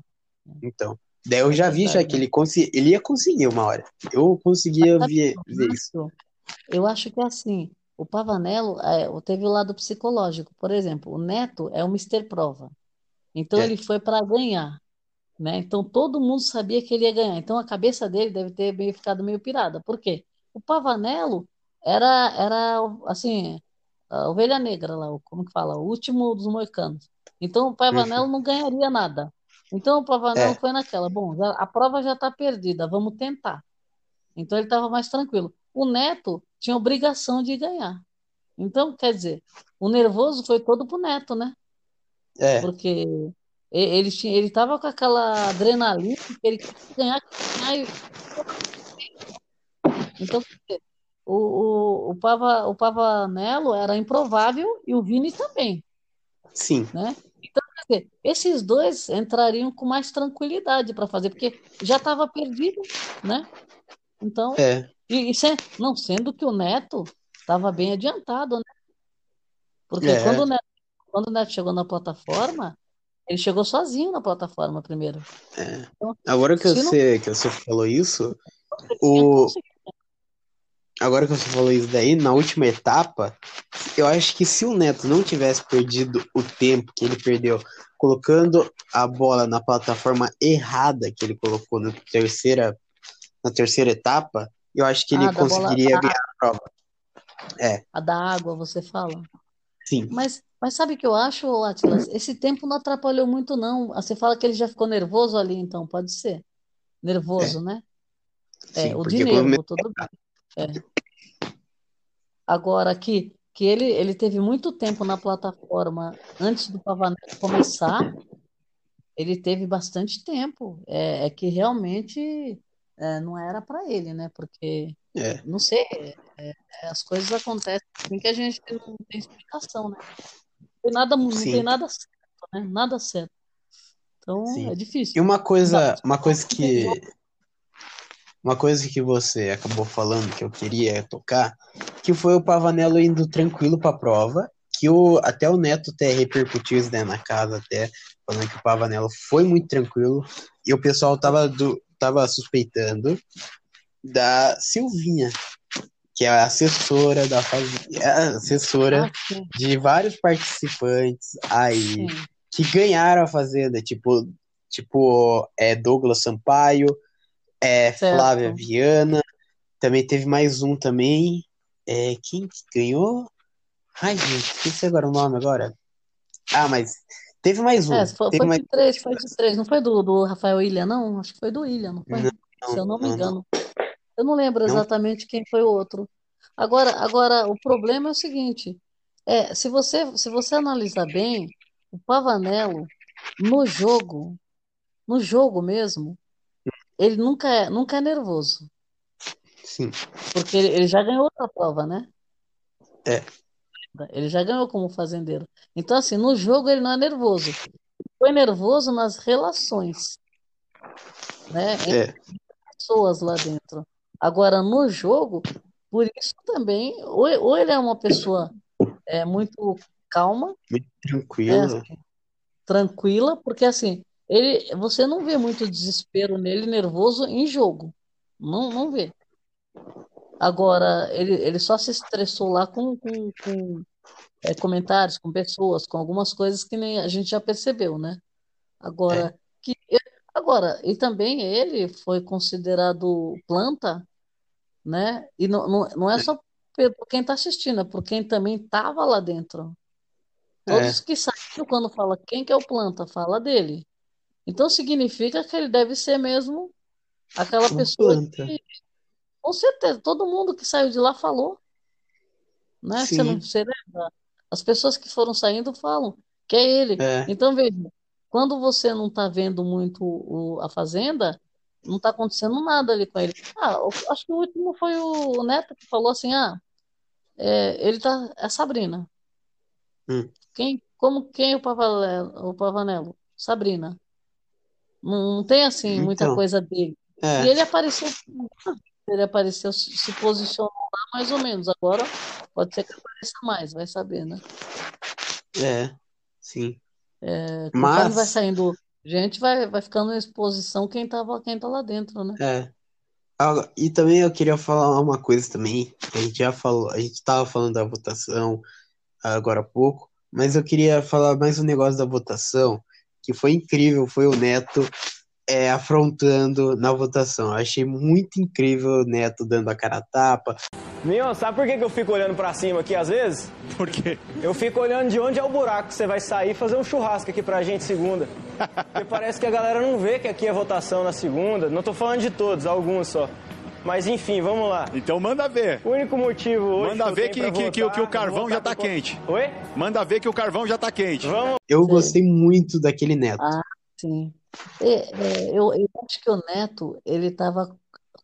Então, daí eu É já vi já que ele, consi ele ia conseguir uma hora. Eu conseguia Sabe ver, ver isso. Eu acho que é assim, o Pavanello é, teve o lado psicológico. Por exemplo, o Neto é o Mister Prova. Então É, ele foi para ganhar, né? Então todo mundo sabia que ele ia ganhar. Então a cabeça dele deve ter meio, ficado meio pirada. Por quê? O Pavanello era, era assim, a ovelha negra lá, como que fala? O último dos moicanos. Então o Pavanello uhum. não ganharia nada. Então o Pavanello É, foi naquela, bom, a prova já está perdida, vamos tentar. Então ele estava mais tranquilo. O Neto tinha obrigação de ganhar. Então, quer dizer, o nervoso foi todo pro Neto, né? é, Porque ele tinha, ele estava com aquela adrenalina que ele queria ganhar, ganhar. e- Então, o, o, o, Pava, o Pavanello era improvável e o Vini também, sim, né? Esses dois entrariam com mais tranquilidade para fazer, porque já estava perdido, né? Então, é, e, e se- não sendo que o Neto estava bem adiantado, né? Porque quando é, o Neto, quando o Neto chegou na plataforma, ele chegou sozinho na plataforma primeiro. é. Então, Agora que se não você, que você falou isso, o. agora que você falou isso daí, na última etapa, eu acho que se o Neto não tivesse perdido o tempo que ele perdeu colocando a bola na plataforma errada que ele colocou na terceira, na terceira etapa, eu acho que ele Ah, bola, conseguiria a, ganhar a prova. É, a da água, você fala. sim, Mas, mas sabe o que eu acho, Atlas? Esse tempo não atrapalhou muito, não. Ah, Você fala que ele já ficou nervoso ali, então, pode ser. é, Nervoso, né? É, sim, o de nervo, tudo bem. É. Agora, que, que ele, ele teve muito tempo na plataforma antes do Pavanello começar, ele teve bastante tempo. É, é que realmente é, não era para ele, né? Porque, é, não sei, é, é, as coisas acontecem assim que a gente não tem explicação, né? Não tem nada, não tem nada certo, né? Nada certo. Então, é sim. E difícil. uma Não, coisa, uma coisa que Uma coisa que você acabou falando que eu queria tocar, que foi o Pavanello indo tranquilo para a prova, que o, até o Neto até repercutiu isso daí na casa, até falando que o Pavanello foi muito tranquilo, e o pessoal tava, do, tava suspeitando da Silvinha, que é a assessora da é assessora Ah, de vários participantes aí sim. que ganharam a fazenda, tipo, tipo é, Douglas Sampaio, é, Flávia Certo. Viana, também teve mais um também. É, quem que ganhou? Ai, gente, esqueci agora o nome agora. Ah, mas teve mais É, um. foi, Teve foi mais de três, foi de três. Não foi do, do Rafael Ilha, não? Acho que foi do Ilha, não foi? Não, Se eu não me não, não. engano. Eu não lembro Não, exatamente quem foi o outro. Agora, agora o problema é o seguinte: é, se você, se você analisar bem, o Pavanello, no jogo, no jogo mesmo, ele nunca é, nunca é nervoso. sim. Porque ele, ele já ganhou outra prova, né? É, Ele já ganhou como fazendeiro. Então, assim, no jogo ele não é nervoso. Foi nervoso nas relações, né? Entre é, pessoas lá dentro. Agora, no jogo, por isso também, ou, ou ele é uma pessoa é, muito calma, muito né? tranquilo. assim, tranquila, porque assim, ele, você não vê muito desespero nele, nervoso em jogo. Não, não vê. Agora, ele, ele só se estressou lá com, com, com é, comentários, com pessoas, com algumas coisas que nem a gente já percebeu, né? É, Agora, que, agora, e também ele foi considerado planta, né? E não, não, não é é, só por quem está assistindo, é por quem também estava lá dentro. Todos que saíram, quando fala quem que é o planta, fala dele. Então significa que ele deve ser mesmo aquela Uma pessoa planta. que, com certeza, todo mundo que saiu de lá falou, né? Você não, você lembra? As pessoas que foram saindo falam que é ele. é. Então, veja, quando você não está vendo muito o- a Fazenda, não está acontecendo nada ali com ele. Ah, acho que o último foi o Neto que falou assim, ah, é, ele tá, é Sabrina. Hum. Quem, como, quem é o Pavanello? O Pavanello? Sabrina. Não, não tem assim muita Então, coisa dele. E é. ele apareceu, ele apareceu, se posicionou lá mais ou menos. Agora pode ser que apareça mais, vai saber, né? É, sim. É, conforme vai Mas, saindo gente, vai, vai ficando em exposição quem tava, quem tá lá dentro, né? é. Ah, E também eu queria falar uma coisa também. A gente já falou, a gente estava falando da votação agora há pouco, mas eu queria falar mais um negócio da votação, que foi incrível, foi o Neto é, afrontando na votação. Eu achei muito incrível o Neto dando a cara a tapa. Mion, sabe por que, que eu fico olhando pra cima aqui às vezes? Por quê? Eu fico olhando de onde é o buraco que você vai sair e fazer um churrasco aqui pra gente segunda. Porque parece que a galera não vê que aqui é votação na segunda. Não tô falando de todos, alguns só. Mas enfim, vamos lá. Então manda ver. O único motivo hoje Manda que ver tenho que- pra que- que o- votar, que o carvão já votar tá por- quente. Oi? Manda ver que o carvão já tá quente. Vamos. Eu Sim. gostei muito daquele Neto. Ah, sim. É, é, eu, eu acho que o Neto, ele estava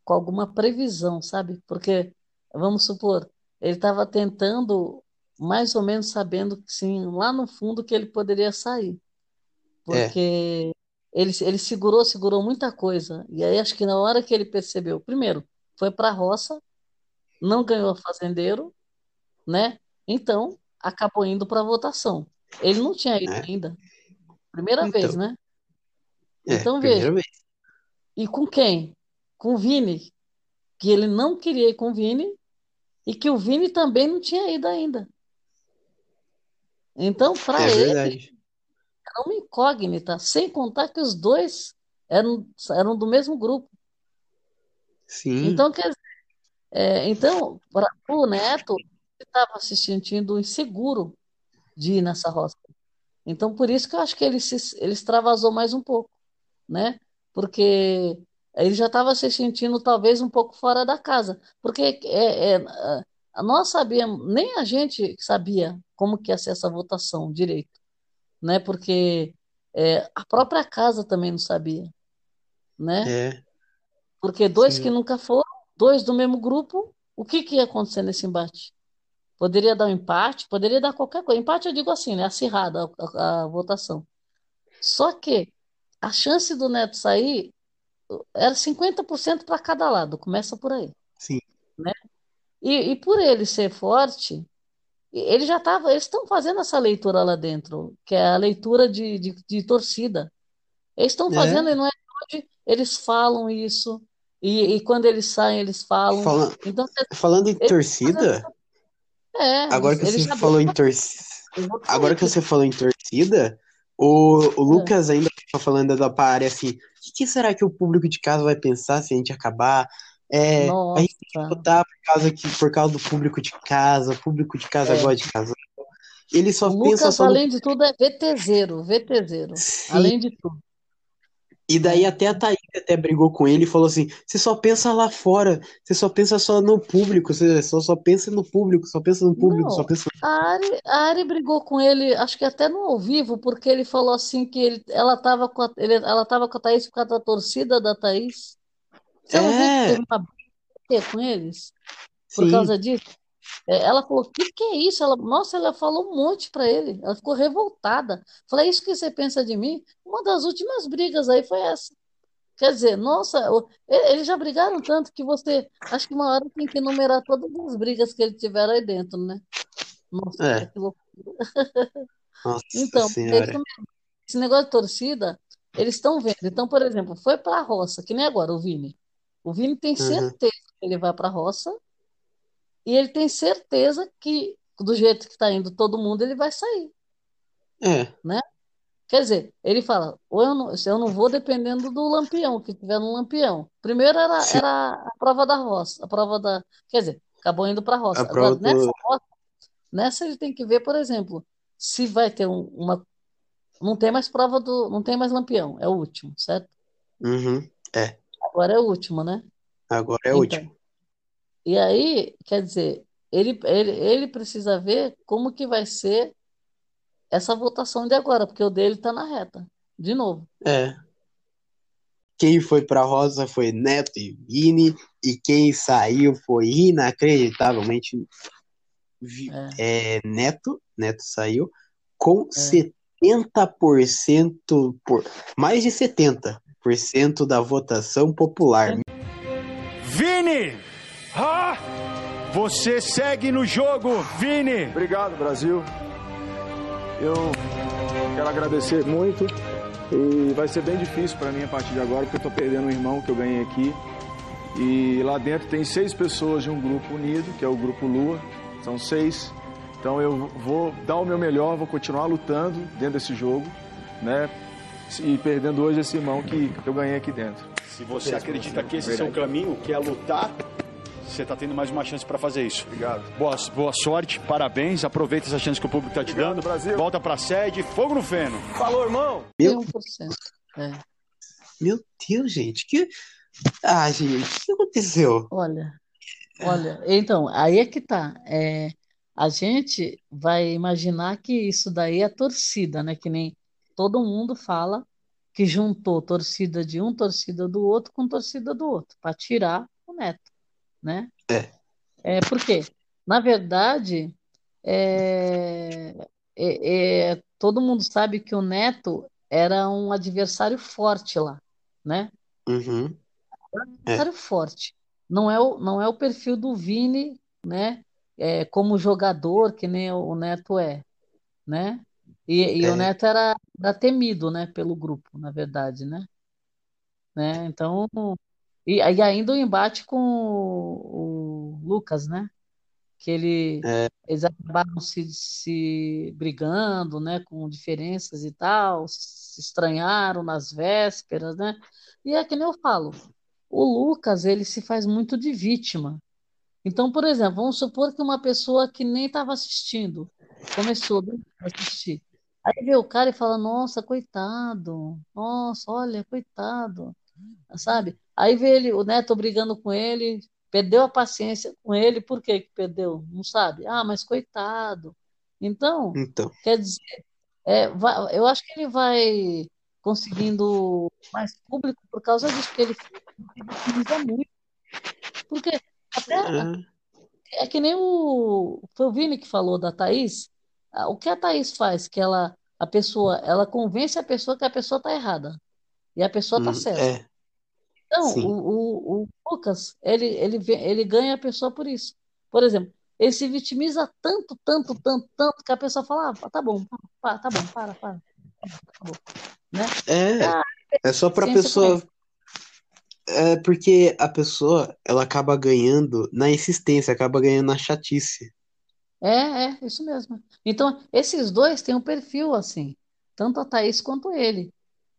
com alguma previsão, sabe? Porque, vamos supor, ele estava tentando, mais ou menos sabendo que sim, lá no fundo que ele poderia sair. É. Porque ele, ele segurou, segurou muita coisa. E aí acho que na hora que ele percebeu, primeiro, foi para a roça, não ganhou fazendeiro, né? Então, acabou indo para a votação. Ele não tinha ido É. ainda. Primeira Então. vez, né? É, Então, veja. vez. E com quem? Com o Vini, que ele não queria ir com o Vini e que o Vini também não tinha ido ainda. Então, para É ele, verdade. Era uma incógnita, sem contar que os dois eram, eram do mesmo grupo. Sim, Então, quer dizer, é, então, para o Neto, ele estava se sentindo inseguro de ir nessa roça. Então, por isso que eu acho que ele se ele extravasou mais um pouco, né? Porque ele já estava se sentindo talvez um pouco fora da casa. Porque é, é, nós sabíamos, nem a gente sabia como que ia ser essa votação direito, né? Porque é, a própria casa também não sabia, né? é, Porque dois Sim. que nunca foram, dois do mesmo grupo, o que que ia acontecer nesse embate? Poderia dar um empate, poderia dar qualquer coisa. Empate eu digo assim, né? Acirrada a, a- a votação. Só que a chance do Neto sair era 50% para cada lado, começa por aí. sim, E, e por ele ser forte, ele já estava, eles estão fazendo essa leitura lá dentro, que é a leitura de, de, de torcida. Eles estão É. fazendo, e não é hoje, eles falam isso, e, e quando eles saem, eles falam. Fala- Então, falando em torcida, é, agora que você falou em torcida, agora que você falou em torcida, o, É. o Lucas ainda tava falando da área assim, o que será que o público de casa vai pensar se a gente acabar? É, a gente tem que Nossa, votar por causa, que, por causa do público de casa, o público de casa É. gosta de casa. Ele só o pensa Lucas, só no além de tudo, é VTZero, VTZero, Sim. além de tudo. E daí até a Thaís até brigou com ele e falou assim: você só pensa lá fora, você só pensa só no público, você só, só pensa no público, só pensa no público, Não. só pensa. A Ari, a Ari brigou com ele, acho que até no ao vivo, porque ele falou assim que ele, ela estava com a, ele, ela tava com a Thaís por causa da torcida da Thaís. Você não viu que É, teve uma briga com eles por sim, causa disso? É, Ela falou, o que que é isso? Ela, nossa, ela falou um monte para ele. Ela ficou revoltada. Falei, é isso que você pensa de mim? Uma das últimas brigas aí foi essa. Quer dizer, nossa, eles já brigaram tanto que você, acho que uma hora tem que enumerar todas as brigas que eles tiveram aí dentro, né? Nossa, É. que loucura. nossa Então, é. Esse negócio de torcida, eles estão vendo. Então, por exemplo, foi para a roça, que nem agora o Vini. O Vini tem Uhum. certeza que ele vai para a roça e ele tem certeza que, do jeito que está indo todo mundo, ele vai sair. É, Quer dizer, ele fala, ou eu não, eu não vou dependendo do lampião, que tiver no lampião. Primeiro era, era a prova da roça, a prova da. Quer dizer, acabou indo para a roça. Agora, nessa do. roça, nessa ele tem que ver, por exemplo, se vai ter um- uma. Não tem mais prova do. Não tem mais Lampião, é o último, certo? Uhum. É, Agora é o último, né? agora é o Então, último. e aí, quer dizer, ele, ele, ele precisa ver como que vai ser essa votação de agora, porque o dele tá na reta, de novo. É. Quem foi pra Rosa foi Neto e Vini, e quem saiu foi inacreditavelmente É, é, Neto. Neto saiu com é. 70% por mais de 70% da votação popular. Vini! Ah! Você segue no jogo, Vini! Obrigado, Brasil. Eu quero agradecer muito e vai ser bem difícil para mim a partir de agora, porque eu tô perdendo um irmão que eu ganhei aqui. E lá dentro tem seis pessoas de um grupo unido, que é o Grupo Lua. São seis. Então eu vou dar o meu melhor, vou continuar lutando dentro desse jogo, né? E perdendo hoje esse irmão que, que eu ganhei aqui dentro. Se você acredita que esse é o seu caminho, que é lutar, você está tendo mais uma chance para fazer isso. Obrigado. Boa, boa sorte, parabéns, aproveita essa chance que o público está te Obrigado, dando. Brasil. Volta para a sede, fogo no feno. Falou, irmão? Meu, 31%. É. meu Deus, gente, que. Ah, gente, o que aconteceu? Olha, olha, então, aí é que tá. É, a gente vai imaginar que isso daí é torcida, né? Que nem todo mundo fala que juntou torcida de um, torcida do outro com torcida do outro, para tirar o Neto, né? É. É, por quê? Na verdade, é, é- é- todo mundo sabe que o Neto era um adversário forte lá, né? Uhum. adversário forte. Não é o, não é o perfil do Vini, né? É, como jogador, que nem o Neto é, né? E, e o É. Neto era, era temido, né? Pelo grupo, na verdade, né? Né? Então, e, e ainda o embate com o, o Lucas, né? Que ele, É. eles acabaram se, se brigando, né? Com diferenças e tal, se estranharam nas vésperas, né? E é que nem eu falo, o Lucas, ele se faz muito de vítima. Então, por exemplo, vamos supor que uma pessoa que nem estava assistindo começou a assistir. Aí vê o cara e fala: Nossa, coitado, nossa, olha, coitado, sabe? Aí vê ele, o neto brigando com ele, perdeu a paciência com ele, por que que perdeu? Não sabe? Ah, mas coitado. Então, Então, quer dizer, é, vai- eu acho que ele vai conseguindo mais público por causa disso, porque ele se vitimiza muito. Porque até é, é que nem o. Foi o Vini que falou da Thaís. Ah, O que a Thaís faz? Que ela, a pessoa, ela convence a pessoa que a pessoa está errada. E a pessoa está hum, certa. é, Então, sim. o, o, o Lucas, ele, ele, ele ganha a pessoa por isso. Por exemplo, ele se vitimiza tanto, tanto, tanto, tanto, que a pessoa fala, ah, tá bom, para, tá bom, para, para. Né? É, Ah, é só pra pessoa. É porque a pessoa, ela acaba ganhando na insistência, acaba ganhando na chatice. É, é, isso mesmo. Então, esses dois têm um perfil assim, tanto a Thaís quanto ele,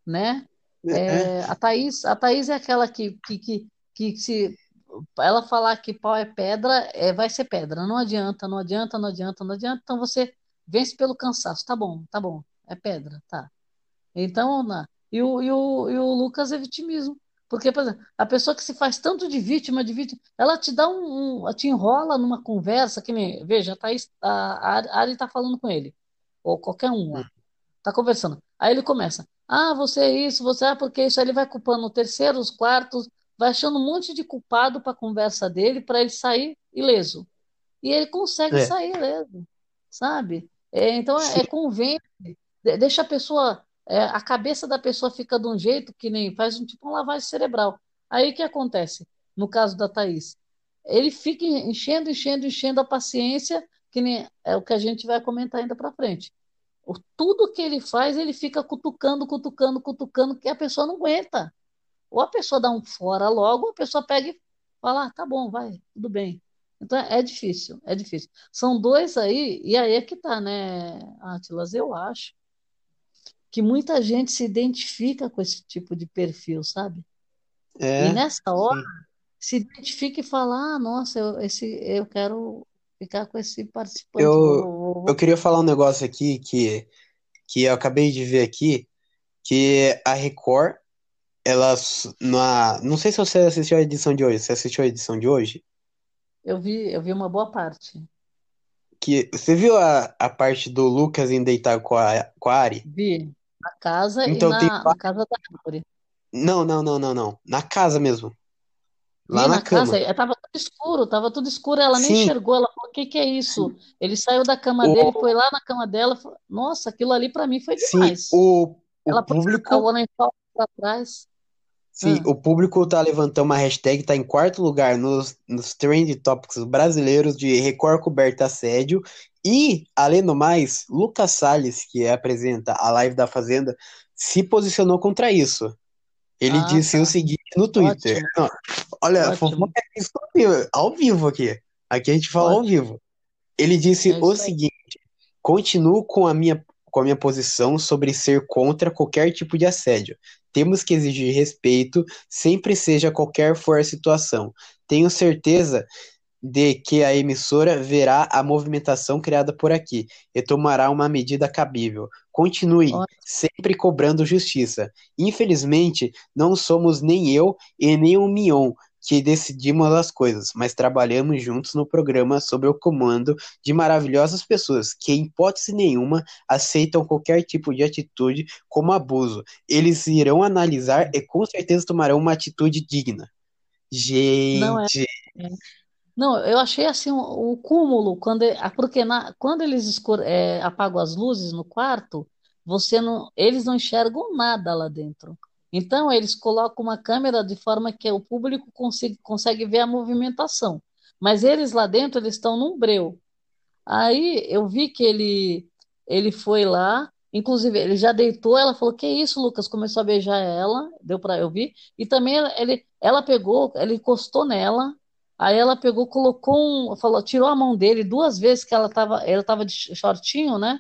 né? É, É, a Thaís, a Thaís é aquela que, que, que, que se ela falar que pau é pedra, é, vai ser pedra. Não adianta, não adianta, não adianta, não adianta. Então você vence pelo cansaço. Tá bom, tá bom, é pedra, tá. Então, na, e o, e o, e o Lucas é vitimismo. Porque, por exemplo, a pessoa que se faz tanto de vítima, de vítima, ela te dá um, um- te enrola numa conversa, que nem, veja, a Thaís, a, a Ari está falando com ele, ou qualquer um lá, tá conversando. Aí ele começa, ah, você é isso, você é porque isso, aí ele vai culpando o terceiro, os quartos, vai achando um monte de culpado para a conversa dele, para ele sair ileso. E ele consegue É. sair ileso, sabe? É, então, é, é convence, deixa a pessoa, é, a cabeça da pessoa fica de um jeito que nem faz um tipo uma lavagem cerebral. Aí o que acontece? No caso da Thaís, ele fica enchendo, enchendo, enchendo a paciência, que nem é o que a gente vai comentar ainda para frente. O- Tudo que ele faz, ele fica cutucando, cutucando, cutucando, que a pessoa não aguenta. Ou a pessoa dá um fora logo, ou a pessoa pega e fala, ah, tá bom, vai, tudo bem. Então é difícil, é difícil. São dois aí, e aí é que tá, né, Atlas? Eu acho que muita gente se identifica com esse tipo de perfil, sabe? É, E nessa hora sim. se identifica e fala, ah, nossa, eu, esse, eu quero ficar com esse participante. Eu, eu queria falar um negócio aqui que, que eu acabei de ver aqui, que a Record, ela, na, não sei se você assistiu a edição de hoje, você assistiu a edição de hoje? Eu vi, eu vi uma boa parte. Que, você viu a, a parte do Lucas indo deitar com a, com a Ari? Vi na casa e Então tem na, casa da árvore. Não, não, não, não, não. Na casa mesmo. Lá na na casa, cama. eh, tava tudo escuro, tava tudo escuro, ela nem Sim. enxergou, ela falou, o que que é isso? Ele saiu da cama O- dele, foi lá na cama dela, falou, nossa, aquilo ali pra mim foi Sim, demais. o, o Ela público. o lençol pra trás. Sim, Ah. o público tá levantando uma hashtag, tá em quarto lugar nos, nos trend topics brasileiros de Record coberta assédio. E, além do mais, Lucas Salles, que apresenta a live da Fazenda, se posicionou contra isso. Ele Ah, disse tá. o seguinte no Twitter. Não, olha, fofoca é isso ao vivo- ao aqui. Aqui a gente fala ao Ótimo. vivo. Ele disse É o seguinte: continuo com a minha, com a minha posição sobre ser contra qualquer tipo de assédio. Temos que exigir respeito, sempre seja qualquer for a situação. Tenho certeza de que a emissora verá a movimentação criada por aqui e tomará uma medida cabível. Continue sempre cobrando justiça. Infelizmente, não somos nem eu e nem o Mion que decidimos as coisas, mas trabalhamos juntos no programa sob o comando de maravilhosas pessoas que, em hipótese nenhuma, aceitam qualquer tipo de atitude como abuso. Eles irão analisar e com certeza tomarão uma atitude digna. Não é. Não, eu achei assim o, cúmulo quando ah, porque na, quando eles escure- é, apagam as luzes no quarto, você não, eles não enxergam nada lá dentro. Então eles colocam uma câmera de forma que o público consiga, consegue ver a movimentação. Mas eles lá dentro eles estão num breu. Aí eu vi que ele ele foi lá, inclusive ele já deitou, ela falou: "Que isso, Lucas?" Começou a beijar ela, deu para eu ver. E também ele ela pegou, ele encostou nela. Aí ela pegou, colocou um, falou, tirou a mão dele duas vezes que ela tava, ela tava de shortinho, né?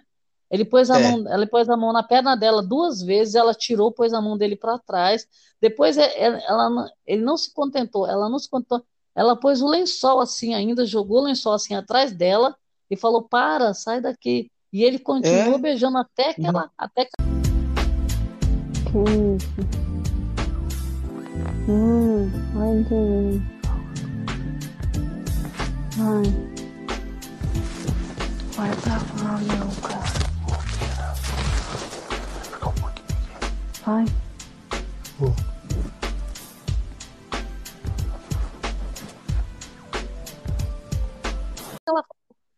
Ele pôs a É. mão, ela pôs a mão na perna dela duas vezes, ela tirou, pôs a mão dele para trás. Depois é- é- ela, não- ele não se contentou, ela não se contentou. Ela pôs o lençol assim ainda, jogou o lençol assim atrás dela e falou: "Para, sai daqui". E ele continuou É. beijando até que ela, até que isso? Hum, ai, Ai. Vai pra lá, Lucas. Vai. ela falou,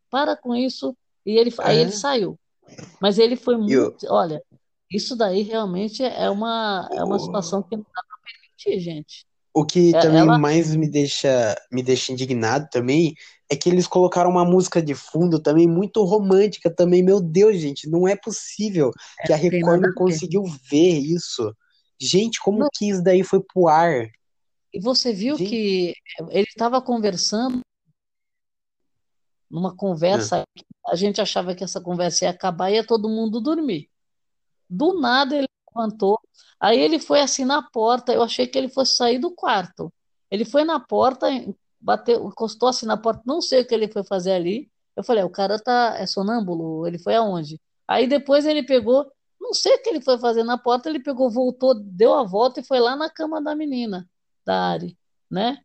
para com isso. E ele, aí É. ele saiu. Mas ele foi muito. Olha, isso daí realmente é uma, é uma situação que não dá para permitir, gente. O que É, também ela- mais me deixa, me deixa indignado também é que eles colocaram uma música de fundo também muito romântica também. Meu Deus, gente, não é possível que a Record não conseguiu ver isso. Gente, como Não. que isso daí foi pro ar? E você viu Gente. que ele estava conversando numa conversa, que a gente achava que essa conversa ia acabar e ia todo mundo dormir. Do nada ele levantou, aí ele foi assim na porta, eu achei que ele fosse sair do quarto. Ele foi na porta, bateu, encostou assim na porta, não sei o que ele foi fazer ali. Eu falei, "Ah, o cara tá, é sonâmbulo, ele foi aonde? Aí depois ele pegou, não sei o que ele foi fazer na porta, ele pegou, voltou, deu a volta e foi lá na cama da menina, da Ari, né?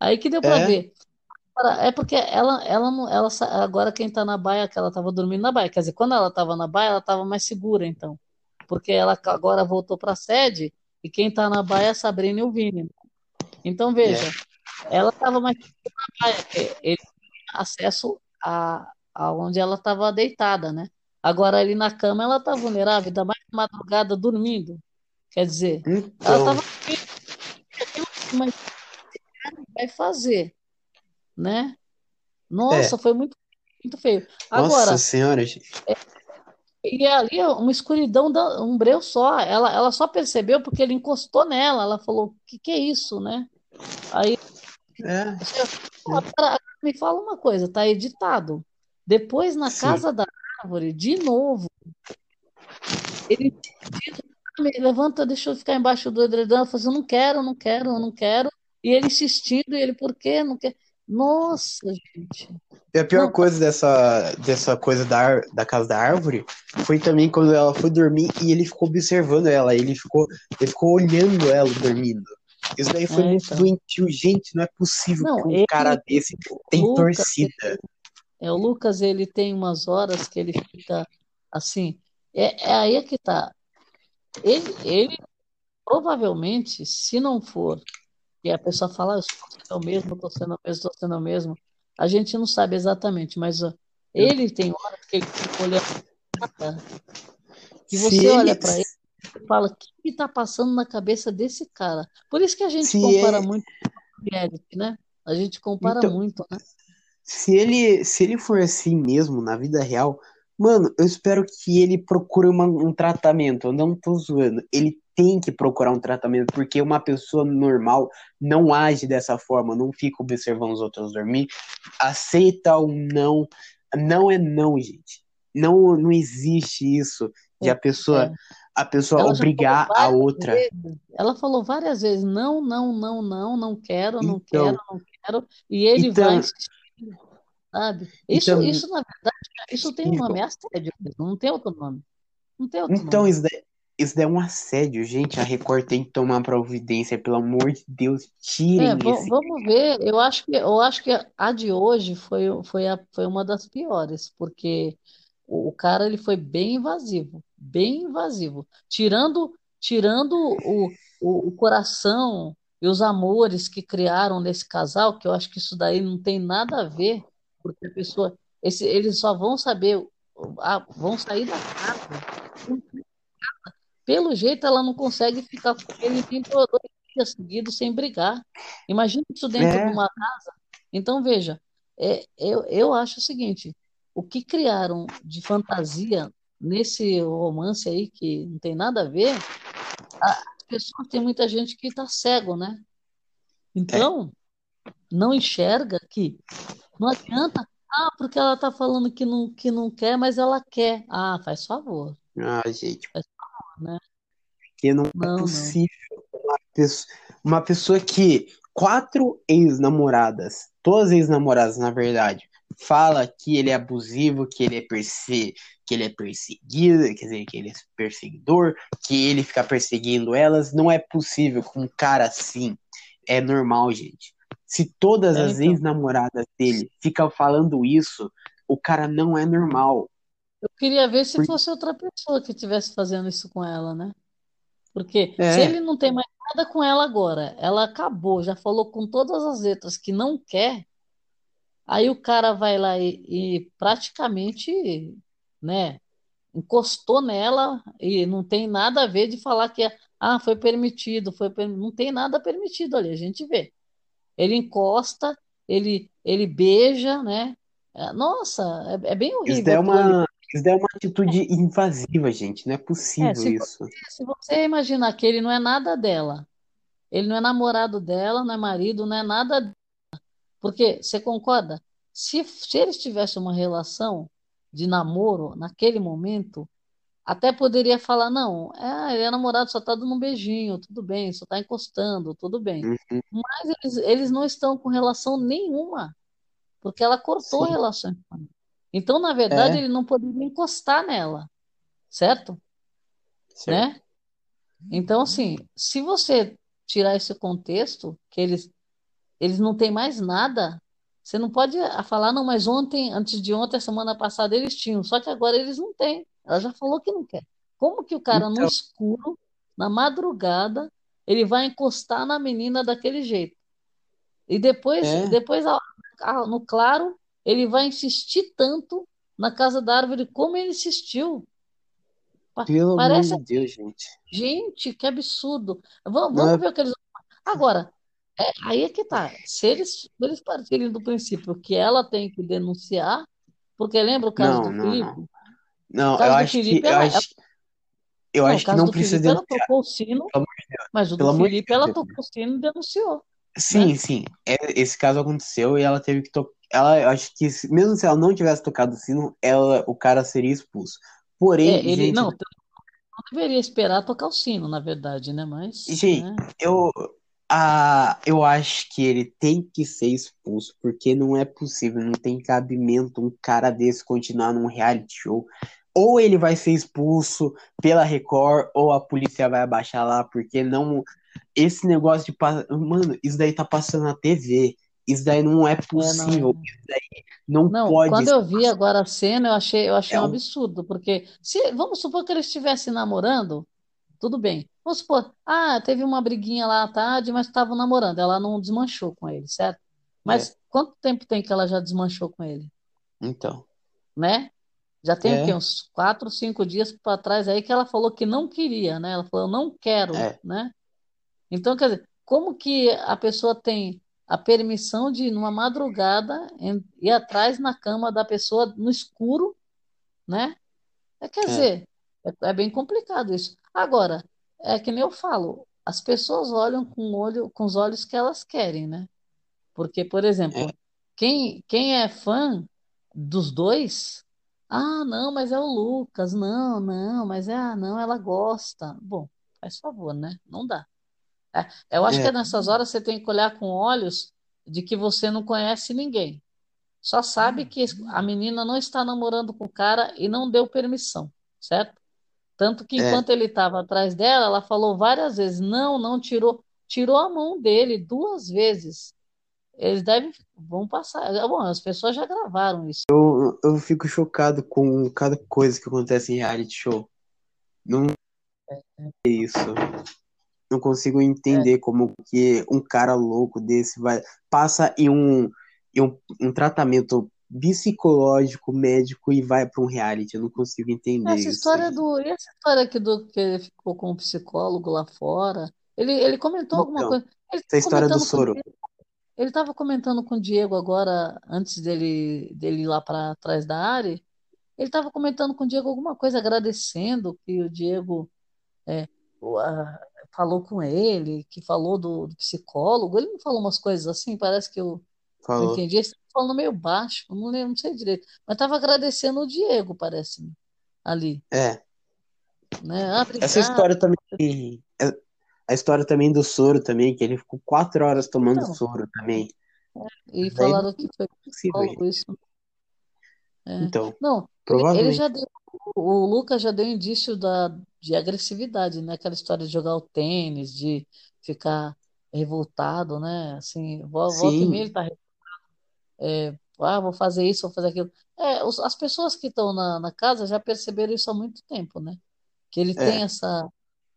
Aí que deu pra É. ver. É porque ela, ela, não- ela, agora quem tá na baia, que ela tava dormindo na baia, quer dizer, quando ela tava na baia, ela tava mais segura, então, porque ela agora voltou pra sede e quem tá na baia é a Sabrina e o Vini. Então, veja, ela tava mais na baia, porque ele tinha acesso a, a onde ela tava deitada, né? Agora ali na cama ela tá vulnerável, ainda mais de madrugada dormindo. Quer dizer, ela Então, tava mas o que esse cara vai fazer, né? Nossa, foi muito, muito feio. Agora, nossa senhora, gente. E ali uma escuridão, da- um breu só. Ela, ela só percebeu porque ele encostou nela. Ela falou: O que, que é isso, né? Aí, É, me fala uma coisa: tá editado. Depois, na Sim. casa da árvore, de novo, ele "Ah, me levanta, deixa eu ficar embaixo do edredom. Ela falou assim, não quero, não quero, não quero. E ele insistindo, e ele, por quê? Não quer. Nossa, gente. E a pior Não, coisa dessa, dessa coisa da, da casa da árvore foi também quando ela foi dormir e ele ficou observando ela, ele ficou, ele ficou olhando ela dormindo. Isso daí foi É, muito então. doentio. Gente, não é possível Não, que um ele- cara desse tem Lucas, torcida. É, o Lucas, ele tem umas horas que ele fica assim. É, é aí é que tá. Ele, ele provavelmente, se não for, e a pessoa fala, "Ah, eu estou sendo eu mesmo, estou sendo eu mesmo, estou sendo eu mesmo, a gente não sabe exatamente, mas ó, ele tem horas que ele fica olhando que você olha para ele e fala, o que está passando na cabeça desse cara? Por isso que a gente Se compara ele- muito com o reality, né? A gente compara Então, muito, né? Se ele, se ele for assim mesmo na vida real, mano, eu espero que ele procure uma- um tratamento. Eu não tô zoando. Ele tem que procurar um tratamento, porque uma pessoa normal não age dessa forma, não fica observando os outros dormir. Aceita ou não. Não é não, gente. Não, não existe isso de a pessoa, É. a pessoa Ela obrigar a outra. vezes. Ela falou várias vezes, não, não, não, não, não quero, não Então, quero, não quero. E ele então, vai sabe? Isso, então, isso, na verdade, isso tem um nome, é assédio não tem outro nome. Não tem outro Então, nome. isso daí, isso daí é um assédio, gente. A Record tem que tomar providência, pelo amor de Deus, É, tirem va- esse. vamos ver. Eu acho que, eu acho que a de hoje foi, foi, a, foi uma das piores, porque o, o cara ele foi bem invasivo, bem invasivo, tirando, tirando o, o, o coração e os amores que criaram nesse casal, que eu acho que isso daí não tem nada a ver, porque a pessoa, esse, eles só vão saber, vão sair da casa. Pelo jeito, ela não consegue ficar com ele nem por dois dias seguidos sem brigar. Imagina isso dentro de É, uma casa. Então, veja, é, eu, eu acho o seguinte: o que criaram de fantasia nesse romance aí, que não tem nada a ver, a- as pessoas, tem muita gente que está cego, né? é. Então, não enxerga que não adianta, ah, porque ela está falando que não, que não quer, mas ela quer. Ah, faz favor, Ah, gente, faz favor, né? porque não é Não, não. possível uma pessoa, uma pessoa que quatro ex-namoradas, todas ex-namoradas, na verdade, fala que ele é abusivo, que ele é perse... que ele é perseguido, quer dizer, que ele é perseguidor, que ele fica perseguindo elas. Não é possível com um cara assim. É normal, gente. Se todas É, as então. ex-namoradas dele ficam falando isso, o cara não é normal. Eu queria ver se fosse outra pessoa que estivesse fazendo isso com ela, né? Porque se É, ele não tem mais nada com ela agora, ela acabou, já falou com todas as letras que não quer, aí o cara vai lá e, e praticamente, né, encostou nela e não tem nada a ver de falar que é, ah, foi permitido, foi per- não tem nada permitido ali, a gente vê. Ele encosta, ele ele beija, né? É, Nossa, é, é bem isso daí horrível é aquilo ali. uma, isso é uma atitude invasiva, gente. Não é É, possível se isso. você, se você imaginar que ele não é nada dela, ele não é namorado dela, não é marido, não é nada. Porque, você concorda? Se, se eles tivessem uma relação de namoro naquele momento, até poderia falar, não, é, ele é namorado, só tá dando um beijinho, tudo bem, só tá encostando, tudo bem. Uhum, Mas eles, eles não estão com relação nenhuma, porque ela cortou a sim. relação com ele. Então, na verdade, É, ele não poderia encostar nela, certo? Né? Então, assim, se você tirar esse contexto, que eles, eles não têm mais nada, você não pode ah, falar, não, mas ontem, antes de ontem, a semana passada eles tinham, só que agora eles não têm. Ela já falou que não quer. Como que o cara no Então, escuro, na madrugada, ele vai encostar na menina daquele jeito? E depois, é, depois no claro, ele vai insistir tanto na casa da árvore como ele insistiu. Pelo amor Parece de Deus, gente. Gente, que absurdo. Vamos, Não vamos é, ver o que eles. Agora, é, aí é que tá. Se eles, eles partirem do princípio que ela tem que denunciar, porque lembra o caso não, do não, não. Felipe? O Não, eu acho que, Felipe, eu ela, acho, eu não, acho que não precisa Felipe, ela denunciar, tocou o sino, pelo amor mas o do amor Felipe, ela tocou o sino e denunciou? Sim, sim. É, esse caso aconteceu e ela teve que tocar. Ela, eu acho que mesmo se ela não tivesse tocado o sino, ela, o cara seria expulso. É, Porém, ele gente, não, não deveria esperar tocar o sino, na verdade, né? Mas, gente, né? eu, Ah, eu acho que ele tem que ser expulso, porque não é possível, não tem cabimento um cara desse continuar num reality show. Ou ele vai ser expulso pela Record, ou a polícia vai abaixar lá, porque não. Esse negócio de. Mano, isso daí tá passando na TV. Isso daí não é possível. não. Isso daí não, Não, pode. quando eu vi agora a cena, eu achei, eu achei É um absurdo, porque se, vamos supor que eles estivessem namorando, tudo bem. Vamos supor, ah, teve uma briguinha lá à tarde, mas estavam namorando, ela não desmanchou com ele, certo? Mas quanto tempo tem que ela já desmanchou com ele, Então. né? Já tem o É. quê? Uns quatro, cinco dias para trás aí que ela falou que não queria, né? Ela falou, eu não quero, É. né? Então, quer dizer, como que a pessoa tem a permissão de, numa madrugada, ir atrás na cama da pessoa no escuro, né? É, quer É. dizer, é, é bem complicado isso. Agora, é que nem eu falo, as pessoas olham com olho, com os olhos que elas querem, né? Porque, por exemplo, É. quem, quem é fã dos dois, ah, não, mas é o Lucas, não, não, mas é, ah, não, ela gosta. Bom, faz favor, né? Não dá. É, eu acho É. que é nessas horas você tem que olhar com olhos de que você não conhece ninguém. Só sabe que a menina não está namorando com o cara e não deu permissão, certo? Tanto que É. enquanto ele estava atrás dela, ela falou várias vezes, não, não tirou, tirou a mão dele duas vezes. Eles devem, vão passar. Bom, as pessoas já gravaram isso. Eu, eu fico chocado com cada coisa que acontece em reality show. Não é isso. Não consigo entender como que um cara louco desse vai passa em um, em um, um tratamento psicológico, médico e vai para um reality. Eu não consigo entender Essa isso. história do, e essa história aqui do que ele ficou com o psicólogo lá fora, ele, ele comentou alguma Então, coisa. Ele essa história do soro. Ele estava comentando com o Diego agora, antes dele, dele ir lá para trás da área. Ele estava comentando com o Diego alguma coisa, agradecendo que o Diego é, o- a- falou com ele, que falou do, do psicólogo. Ele não falou umas coisas assim, parece que eu não Falou. entendi. Ele estava falando meio baixo, não lembro, não sei direito. Mas estava agradecendo o Diego, parece-me, ali, É. né? Ah, Essa história também. é- A história também do soro também, que ele ficou quatro horas tomando Então. soro também. E Daí falaram que foi Possível, psicólogo isso. É. Então, Não, ele, provavelmente. já deu, o Lucas já deu indício da, de agressividade, né? Aquela história de jogar o tênis, de ficar revoltado, né? Assim, vo- volta e meia Sim, ele tá, é, ah, vou fazer isso, vou fazer aquilo. É, os- as pessoas que estão na, na casa já perceberam isso há muito tempo, né? Que ele tem é. essa,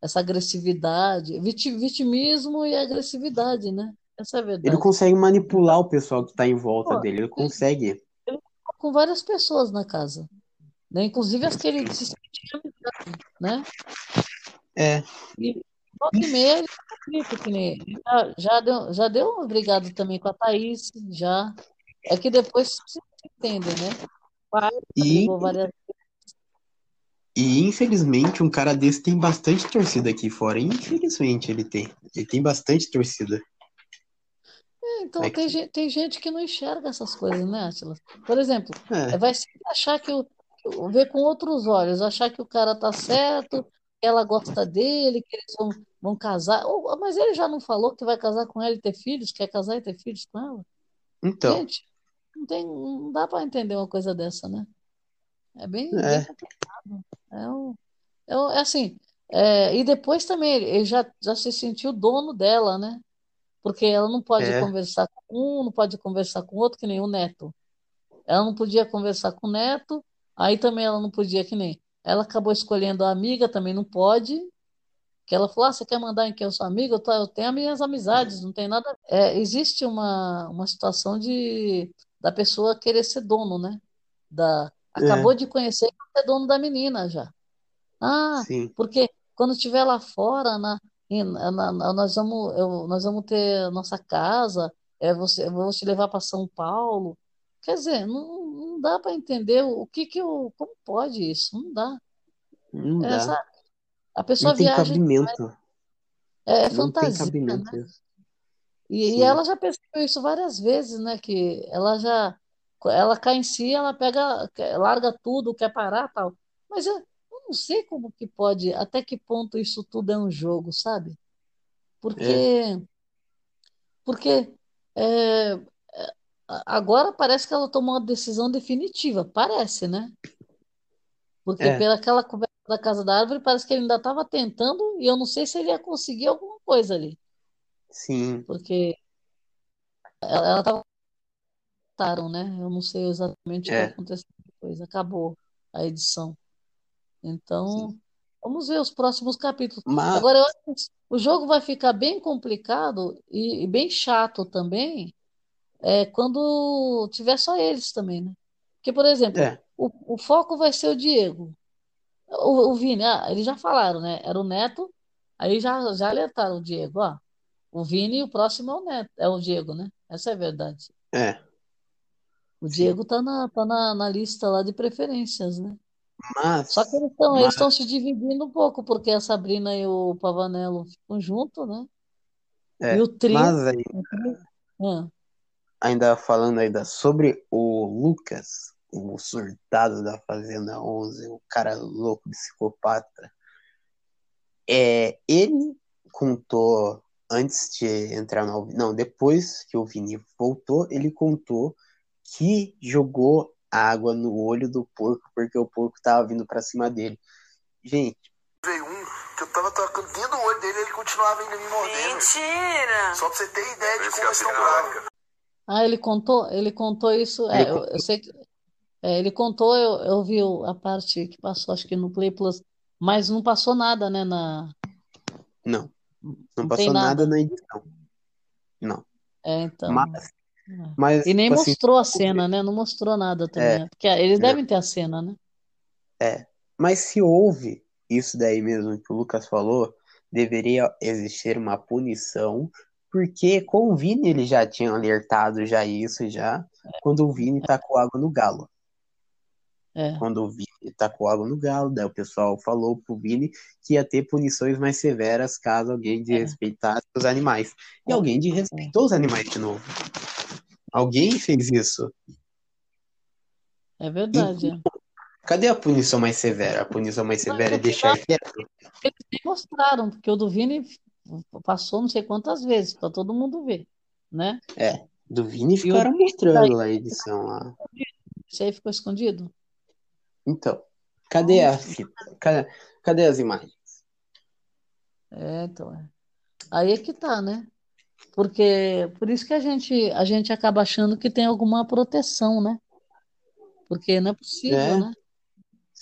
essa agressividade, viti- vitimismo e agressividade, né? Essa é a Ele verdade. consegue manipular o pessoal que tá em volta Pô, dele. Ele ele, consegue. Com várias pessoas na casa, né? Inclusive as que ele se sentia né? É. E volta e meia ele tá já, já deu, já deu uma brigada também com a Thaís, já. É que depois se entende, né? Pai E, várias e infelizmente um cara desse tem bastante torcida aqui fora. Infelizmente ele tem. Ele tem bastante torcida É, Então, tem aqui. gente, tem gente que não enxerga essas coisas, né, Átila? Por exemplo, é, É. vai sempre achar que o, que ver com outros olhos, achar que o cara tá certo, que ela gosta dele, que eles vão, vão casar. Ou- mas ele já não falou que vai casar com ela e ter filhos, quer casar e ter filhos com ela? Então, Gente, não tem, não dá para entender uma coisa dessa, né? É bem, bem é. complicado. É, um, é, um- é assim, é, e depois também ele ele já, já se sentiu dono dela, né? Porque ela não pode É. conversar com um, não pode conversar com outro, que nem o neto. Ela não podia conversar com o neto, aí também ela não podia, que nem. Ela acabou escolhendo a amiga, também não pode. Que ela falou: ah, você quer mandar em quem eu sou amiga? Eu, tô- eu tenho as minhas amizades, não tem nada. É, existe uma, uma situação de da pessoa querer ser dono, né? Da, acabou É. de conhecer e ser dono da menina já. Ah, Sim. porque quando estiver lá fora, na, em- na- na- nós vamos, eu- nós vamos ter nossa casa, é, você, eu vou te levar para São Paulo. Quer dizer, não, não dá para entender o que que eu, como pode isso? Não dá. Não É, dá. A Não pessoa tem viaja, cabimento. é, é Não fantasia, cabimento né? E, e ela já percebeu isso várias vezes, né? Que ela já, ela cai em si, ela pega, larga tudo, quer parar, tal. Mas eu não sei como que pode, até que ponto isso tudo é um jogo, sabe? É. Porque Porque é, é, agora parece que ela tomou uma decisão definitiva, parece, né? Porque É, pelaquela conversa da Casa da Árvore, parece que ele ainda estava tentando, e eu não sei se ele ia conseguir alguma coisa ali, sim, porque ela estava, né? Eu não sei exatamente o que é, aconteceu depois, acabou a edição. Sim. Então, vamos ver os próximos capítulos. Mas, Agora, eu acho que o jogo vai ficar bem complicado e, e bem chato também, é, quando tiver só eles também, né? Porque, por exemplo, é, o, o foco vai ser o Diego. O, o Vini, ah, eles já falaram, né? Era o Neto, aí já, já alertaram o Diego, ó. O Vini e o próximo é o Neto, é o Diego, né? Essa é a verdade. é, O sim. Diego tá na, tá na, na lista lá de preferências, né? Só que Mas, eles estão eles mas, estão se dividindo um pouco, porque a Sabrina e o Pavanello ficam juntos, né? E é, o trio, mas aí, o trio- ah, ainda falando ainda sobre o Lucas, o surtado da Fazenda 11, o cara louco, psicopata, é, ele contou antes de entrar no, não, depois que o Vini voltou, ele contou que jogou água no olho do porco porque o porco tava vindo pra cima dele. Gente, Veio um que eu tava tocando dentro do olho dele e ele continuava ainda me mordendo. Mentira! Só pra você ter ideia de como eles estão bravos. ah, ele contou, ele contou isso, é, eu, eu sei que é, ele contou, eu, eu vi a parte que passou, acho que no Play Plus, mas não passou nada, né, na, não, não não passou nada nada. na edição. Não. É, então, Mas. Mas E nem tipo assim, mostrou a cena, né? Não mostrou nada também, é, né? Porque eles não, devem ter a cena, né? é. Mas se houve isso daí mesmo que o Lucas falou, deveria existir uma punição, porque com o Vini ele já tinha alertado já isso já, quando o Vini tacou água no galo. É, Quando o Vini tacou água no galo, daí o pessoal falou pro Vini que ia ter punições mais severas caso alguém é, desrespeitasse os animais. E é, alguém é. desrespeitou os animais de novo. Alguém fez isso. É E verdade, é. cadê a punição mais severa? A punição mais severa é deixar quieto. eles nem mostraram, porque o do Vini passou não sei quantas vezes, para todo mundo ver, né? É, do Vini E ficaram mostrando lá a edição lá. esse aí ficou escondido. Então, cadê a fita? Cadê, cadê as imagens? é, então, é. Aí é que tá, né? Porque, por isso que a gente, a gente acaba achando que tem alguma proteção, né? Porque não é possível, É, né?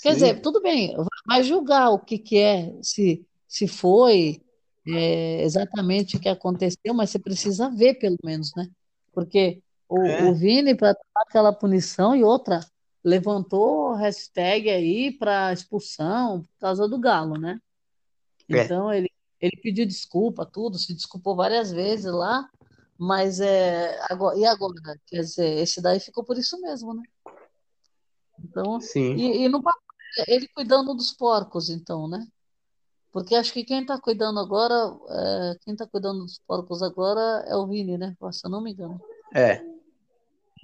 Quer dizer, sim, tudo bem, vai julgar o que que é, se, se foi é, exatamente o que aconteceu, mas você precisa ver pelo menos, né? Porque o, o é, Vini, para tomar aquela punição e outra, levantou hashtag aí para expulsão por causa do Galo, né? é, Então ele, ele pediu desculpa, tudo, se desculpou várias vezes lá, mas é, agora, e agora? Quer dizer, esse daí ficou por isso mesmo, né? Então, sim, e, e no ele cuidando dos porcos, então, né? Porque acho que quem está cuidando agora, é, quem está cuidando dos porcos agora é o Vini, né? Se eu não me engano. é,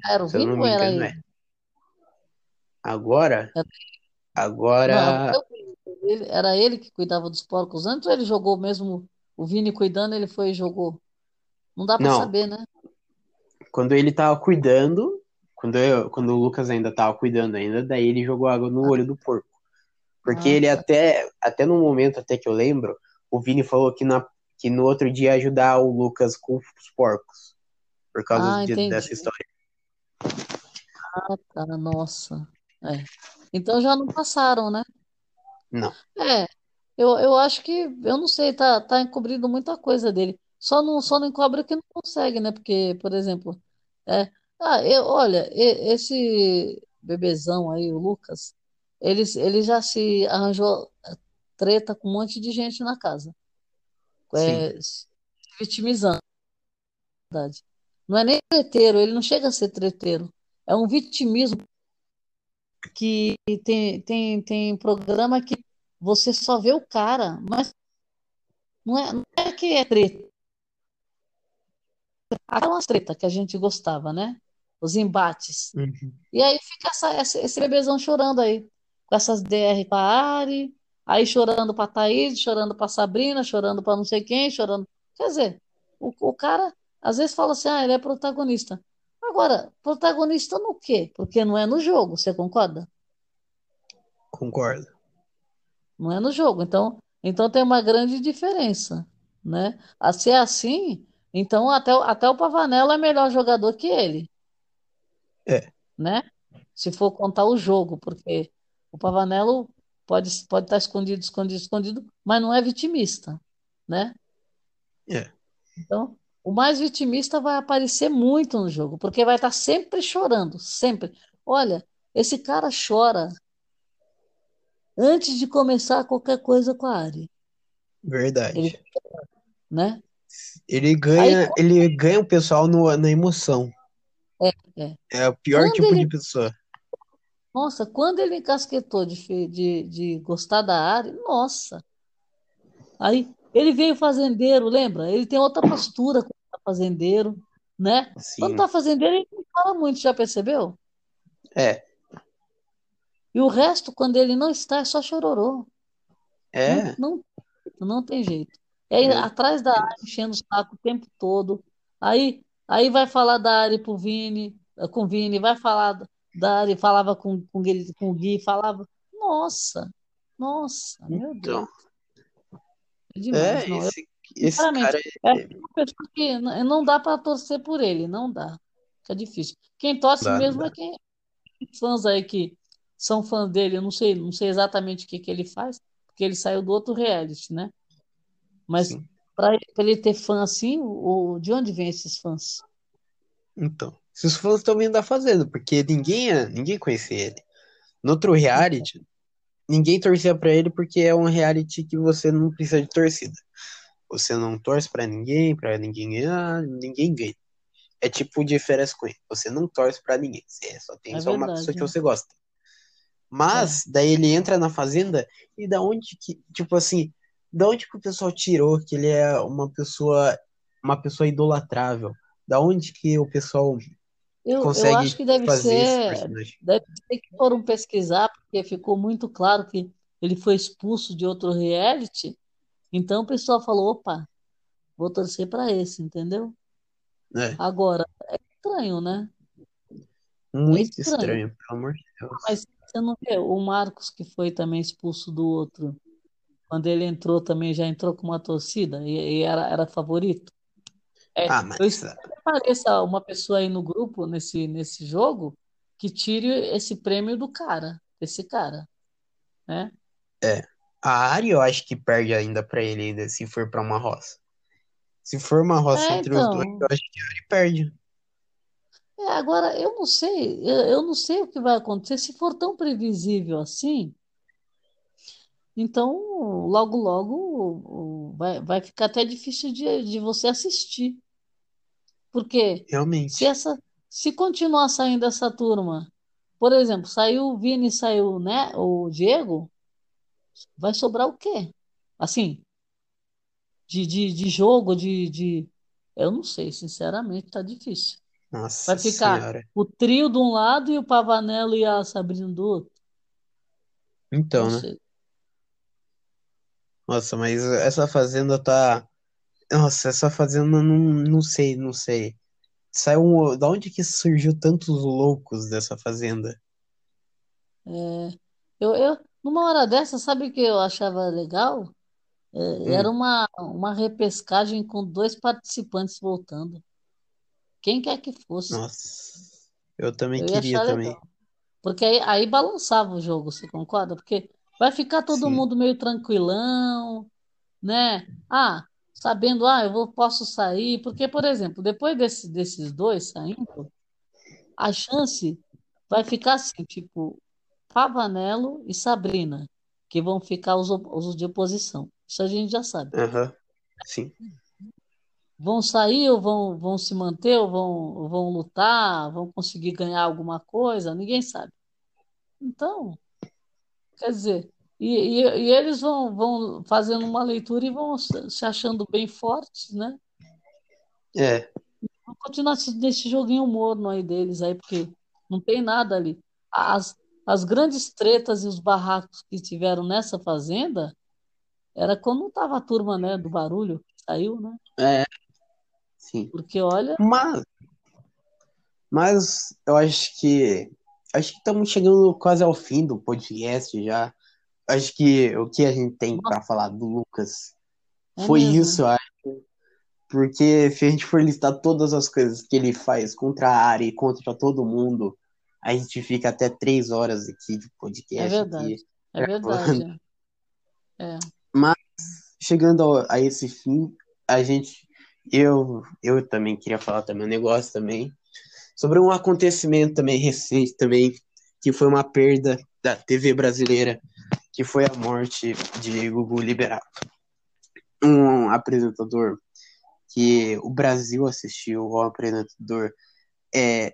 Era o eu Vini ou era engano ele? é. Agora, Era- Não, agora, Ele- era ele que cuidava dos porcos antes ou ele jogou mesmo o Vini cuidando, ele foi e jogou? Não dá para saber, né? quando ele tava cuidando, quando, eu, quando o Lucas ainda tava cuidando ainda, daí ele jogou água no olho do porco. Porque Ah, ele tá. até, até no momento até que eu lembro, o Vini falou que, na, que no outro dia ia ajudar o Lucas com os porcos, por causa Ah, de- dessa história. Ah, tá, nossa. É. Então já não passaram, né? Não, É, eu, eu acho que, eu não sei, tá, tá encobrindo muita coisa dele. Só não, só não encobre que não consegue, né? Porque, por exemplo, é, ah, eu, olha, e- esse bebezão aí, o Lucas, ele, ele já se arranjou eh, treta com um monte de gente na casa, sim, é, se vitimizando, na verdade. Não é nem treteiro, ele não chega a ser treteiro. É um vitimismo que tem, tem, tem programa que você só vê o cara, mas não é, não é que é treta. Aquelas treta que a gente gostava, né? Os embates. uhum, E aí fica essa, esse bebezão chorando aí, com essas DR com a Ari, aí chorando pra Thaís, chorando pra Sabrina, chorando pra não sei quem, chorando. Quer dizer, o, o cara, Às vezes fala assim, ah, ele é protagonista. Agora, protagonista no quê? Porque não é no jogo, você concorda? Concordo. Não é no jogo. Então, então tem uma grande diferença, né? A ser assim, então até, o- até o Pavanello é melhor jogador que ele, É. né? Se for contar o jogo, porque o Pavanello pode pode estar escondido, escondido, escondido, mas não é vitimista, né? É. Então, o mais vitimista vai aparecer muito no jogo, porque vai estar sempre chorando, sempre. Olha, esse cara chora antes de começar qualquer coisa com a Ari, Verdade. Ele- né? Ele ganha, ele ganha o pessoal no, na emoção. É, é. É o pior Quando tipo ele- de pessoa. Nossa, quando ele encasquetou de, de, de gostar da Ari, nossa. Aí ele veio fazendeiro, lembra? Ele tem outra postura tá fazendeiro, né? Quando Sim. tá fazendeiro, ele não fala muito, já percebeu? É. E o resto, quando ele não está, é só chororô. É. Não, não, não tem jeito. É Meu atrás da Ari, enchendo o saco o tempo todo. Aí, aí vai falar da Ari pro Vini, eh, com o Vini, vai falar da Ari, falava com, com, ele, com o Gui, falava. Nossa, nossa, meu Então. Deus. É demais, É, não. Esse, esse sinceramente, cara é uma pessoa que não dá para torcer por ele, não dá. Fica difícil. Quem torce Dá, mesmo dá. é quem fãs aí que são fãs dele, eu não sei, não sei exatamente o que que ele faz, porque ele saiu do outro reality, né? Mas para ele ter fã assim, o, de onde vem esses fãs? Então, esses fãs estão vindo da Fazenda, porque ninguém, é- ninguém conhecia ele. No outro reality, ninguém torcia pra ele porque é um reality que você não precisa de torcida. Você não torce pra ninguém, pra ninguém ganhar, ninguém ganha. É tipo de férias com ele. Você não torce pra ninguém. Você só tem É só uma verdade, pessoa que é. você gosta. Mas daí ele entra na Fazenda e da onde que, tipo assim, da onde que o pessoal tirou que ele é uma pessoa, uma pessoa idolatrável? Da onde que o pessoal Eu, eu consegue acho que deve ser, deve ser que foram pesquisar, porque ficou muito claro que ele foi expulso de outro reality. Então o pessoal falou, opa, vou torcer para esse, entendeu? É, Agora, é estranho, né? muito estranho. estranho, pelo amor de Deus. Mas você não vê o Marcos que foi também expulso do outro, quando ele entrou também já entrou com uma torcida e, e era, era favorito. É, Ah, mas eu espero que apareça uma pessoa aí no grupo nesse, nesse jogo que tire esse prêmio do cara, desse cara, né? A Ari eu acho que perde ainda pra ele ainda, se for pra uma roça. Se for uma roça É, entre os dois, então. eu acho que a Ari perde. É, agora eu não sei, eu, eu não sei o que vai acontecer se for tão previsível assim. Então, logo, logo vai, vai ficar até difícil de, de você assistir. Porque se Realmente. essa, se continuar saindo essa turma, por exemplo, saiu o Vini, saiu, né, o Diego, vai sobrar o quê? Assim, de, de, de jogo, de, de. Eu não sei, sinceramente, tá difícil. Nossa Vai ficar senhora. o trio de um lado e o Pavanello e a Sabrina do outro. Então, Não né? sei. Nossa, mas essa fazenda tá. Nossa, essa fazenda não, não sei, não sei. Saiu. um- Da onde que surgiu tantos loucos dessa fazenda? É, eu, eu, numa hora dessa, sabe o que eu achava legal? É, Hum. era uma, uma repescagem com dois participantes voltando. Quem quer que fosse. Nossa, eu também Eu ia queria achar também. legal. Porque aí, aí balançava o jogo, você concorda? Porque vai ficar todo Sim. mundo meio tranquilão, né? Ah, sabendo, ah, eu vou, posso sair. Porque, por exemplo, depois desse, desses dois saindo, a chance vai ficar assim, tipo, Pavanello e Sabrina, que vão ficar os, os de oposição. Isso a gente já sabe. Aham, sim. Vão sair ou vão, vão se manter ou vão, vão lutar, vão conseguir ganhar alguma coisa, ninguém sabe. Então, quer dizer, e, e, e eles vão, vão fazendo uma leitura e vão se achando bem fortes, né? É, Vão continuar se- nesse joguinho morno aí deles aí, porque não tem nada ali. As, as grandes tretas e os barracos que tiveram nessa fazenda era quando não tava a turma, né, do barulho que saiu, né? é. Sim. Porque olha, Mas, mas eu acho que acho que estamos chegando quase ao fim do podcast já. Acho que o que a gente tem para falar do Lucas É foi mesmo. isso, eu acho. Porque se a gente for listar todas as coisas que ele faz contra a área e contra todo mundo, a gente fica até três horas aqui de podcast. é verdade. aqui. É verdade. É. chegando ao- a esse fim, a gente, eu, eu também queria falar também um negócio também sobre um acontecimento também recente também, que foi uma perda da TV brasileira, que foi a morte de Gugu Liberato, um apresentador que o Brasil assistiu, um apresentador é,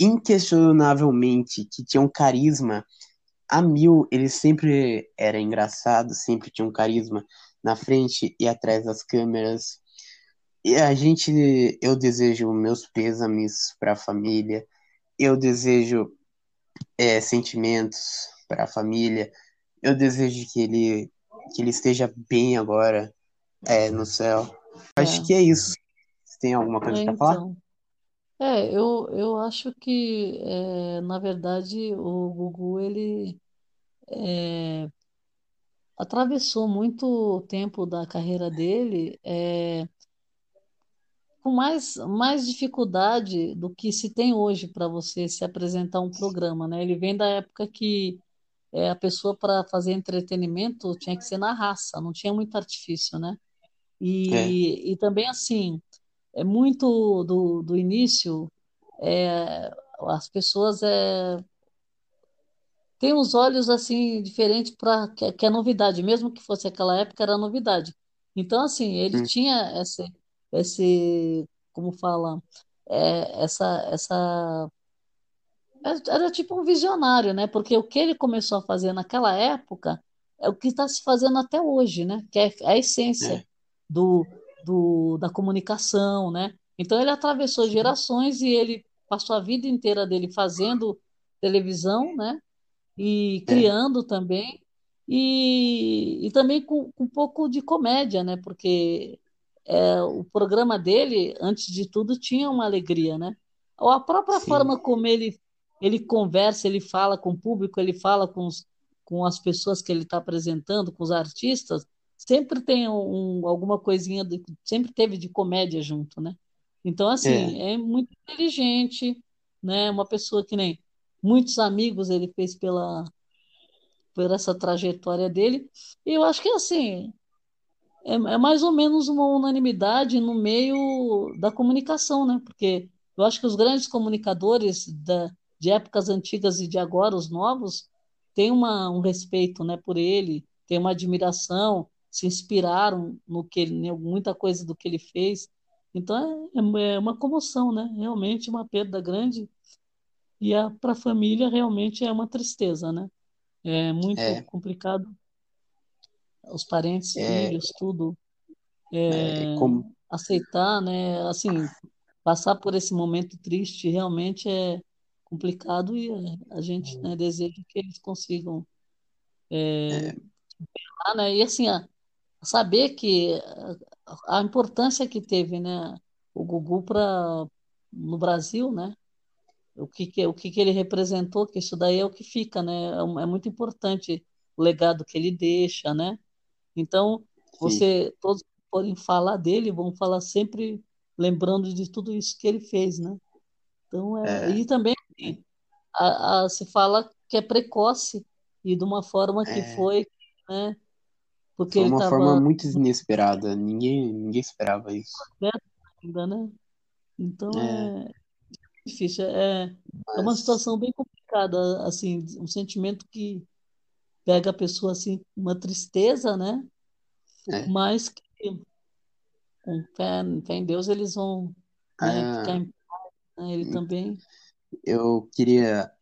inquestionavelmente que tinha um carisma a mil, ele sempre era engraçado, sempre tinha um carisma na frente e atrás das câmeras. E a gente, eu desejo meus pêsames para a família, eu desejo é, sentimentos para a família, eu desejo que ele, que ele esteja bem agora é, no céu. Acho É. que é isso. Você tem alguma coisa É, para falar? É, eu, eu acho que, é, na verdade, o Gugu, ele é, atravessou muito tempo da carreira dele é, com mais, mais dificuldade do que se tem hoje para você se apresentar um programa, né? Ele vem da época que é, a pessoa, para fazer entretenimento, tinha que ser na raça, não tinha muito artifício, né? E, e também, assim, é muito do, do início, é, as pessoas é, têm os olhos assim diferentes para que, que é novidade, mesmo que fosse aquela época, era novidade. Então, assim, ele Hum. tinha esse, esse, como fala, é, essa, essa era era tipo um visionário, né? Porque o que ele começou a fazer naquela época é o que está se fazendo até hoje, né? Que é a essência É. do, do, da comunicação, né? Então ele atravessou gerações e ele passou a vida inteira dele fazendo televisão, né? E criando também e, e também com, com um pouco de comédia, né? Porque é, o programa dele, antes de tudo, tinha uma alegria, né? Ou a própria Sim. forma como ele ele conversa, ele fala com o público, ele fala com, os, com as pessoas que ele está apresentando, com os artistas, sempre tem um, alguma coisinha, de, sempre teve de comédia junto, né? Então, assim, é. muito inteligente, né? Uma pessoa que nem muitos amigos ele fez pela, por essa trajetória dele, e eu acho que, assim, é, é mais ou menos uma unanimidade no meio da comunicação, né? Porque eu acho que os grandes comunicadores da de épocas antigas e de agora, os novos, têm uma, um respeito né, por ele, têm uma admiração, se inspiraram no que ele, muita coisa do que ele fez. Então é, é uma comoção, né? Realmente uma perda grande. E para a família realmente é uma tristeza, né? É muito É. complicado. Os parentes, É. filhos, tudo. É, como- Aceitar, né? Assim, passar por esse momento triste realmente é complicado e a- gente né, deseja que eles consigam é, superar, né? E assim, a- saber que a, importância que teve, né, o Gugu para no Brasil, né? O que, que- o que, que ele representou, que isso daí é o que fica, né? É, é muito importante o legado que ele deixa, né? Então, você, todos que forem falar dele, vão falar sempre lembrando de tudo isso que ele fez, né? Então, é, É. e também a, a- se fala que é precoce e de uma forma que É. foi, né? Porque Foi uma estava forma muito inesperada. Ninguém, ninguém esperava isso. ainda, né? Então É. é difícil, é, é uma Mas- situação bem complicada, assim, um sentimento que pega a pessoa assim, uma tristeza, né? É. Mas que com fé, fé em Deus eles vão, né, Ah. ficar em paz, né? Ele também. eu queria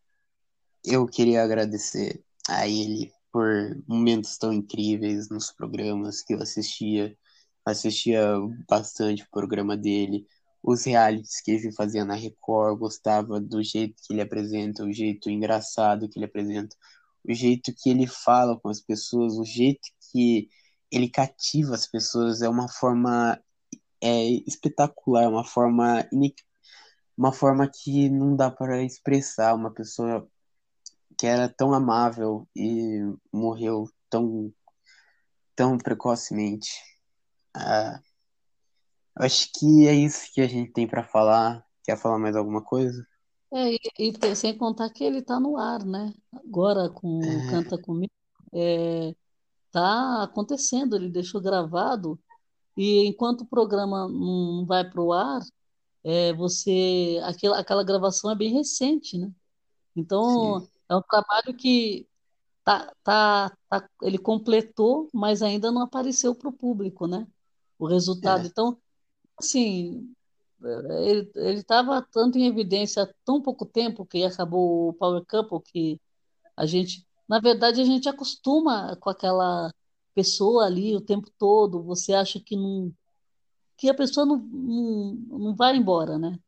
eu queria agradecer a ele por momentos tão incríveis nos programas que eu assistia. Assistia bastante o programa dele os realities que ele fazia na Record gostava do jeito que ele apresenta o jeito engraçado que ele apresenta o jeito que ele fala com as pessoas o jeito que ele cativa as pessoas é uma forma é espetacular, uma forma uma forma que não dá para expressar uma pessoa que era tão amável e morreu tão tão precocemente. Ah, acho que é isso que a gente tem para falar. Quer falar mais alguma coisa? É, e, e sem contar que ele está no ar, né? Agora com É, Canta Comigo, é, tá acontecendo, ele deixou gravado, e enquanto o programa não vai para o ar, é, você, aquela, aquela gravação é bem recente, né? sim, Então, é um trabalho que tá, tá, tá, ele completou, mas ainda não apareceu para o público, né? O resultado. é, Então, assim, ele ele estava tanto em evidência há tão pouco tempo que acabou o Power Couple que a gente, na verdade, a gente acostuma com aquela pessoa ali o tempo todo. Você acha que não, que a pessoa não, não, não vai embora, né?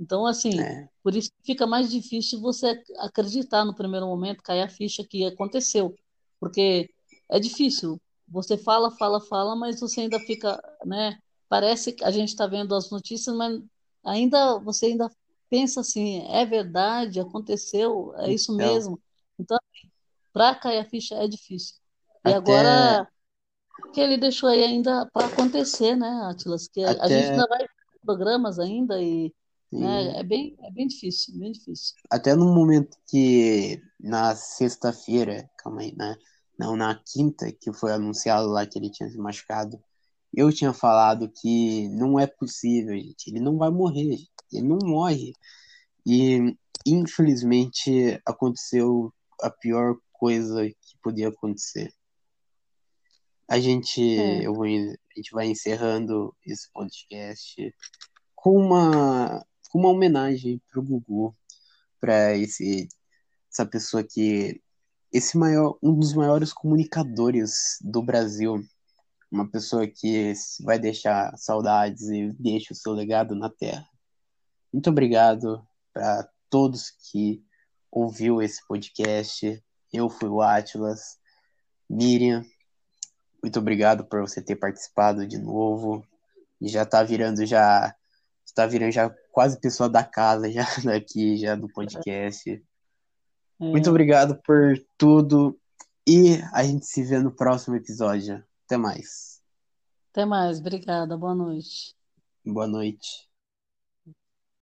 Então, assim, é, por isso fica mais difícil você ac- acreditar no primeiro momento, cair a ficha que aconteceu, porque é difícil. Você fala, fala, fala, mas você ainda fica, né? Parece que a gente está vendo as notícias, mas ainda você ainda pensa assim, é verdade, aconteceu, é isso então, mesmo. Então, para cair a ficha é difícil. E até agora que ele deixou aí ainda para acontecer, né, Atlas? Que a a gente até ainda vai programas ainda e, né, sim, é bem, é bem difícil, bem difícil. até no momento que na sexta-feira, calma aí, né? Não, na quinta que foi anunciado lá que ele tinha se machucado, eu tinha falado que não é possível, gente. Ele não vai morrer, gente. Ele não morre. E infelizmente aconteceu a pior coisa que podia acontecer. A gente, É, eu vou, a gente vai encerrando esse podcast com uma, com uma homenagem pro Gugu, para esse essa pessoa que esse maior, um dos maiores comunicadores do Brasil, uma pessoa que vai deixar saudades e deixa o seu legado na Terra. Muito obrigado para todos que ouviu esse podcast. Eu fui o Atlas. Miriam, muito obrigado por você ter participado de novo. E já tá virando já está virando já quase pessoa da casa já daqui já do podcast. Muito é. obrigado por tudo e a gente se vê no próximo episódio. Até mais. Até mais, obrigada, boa noite. Boa noite.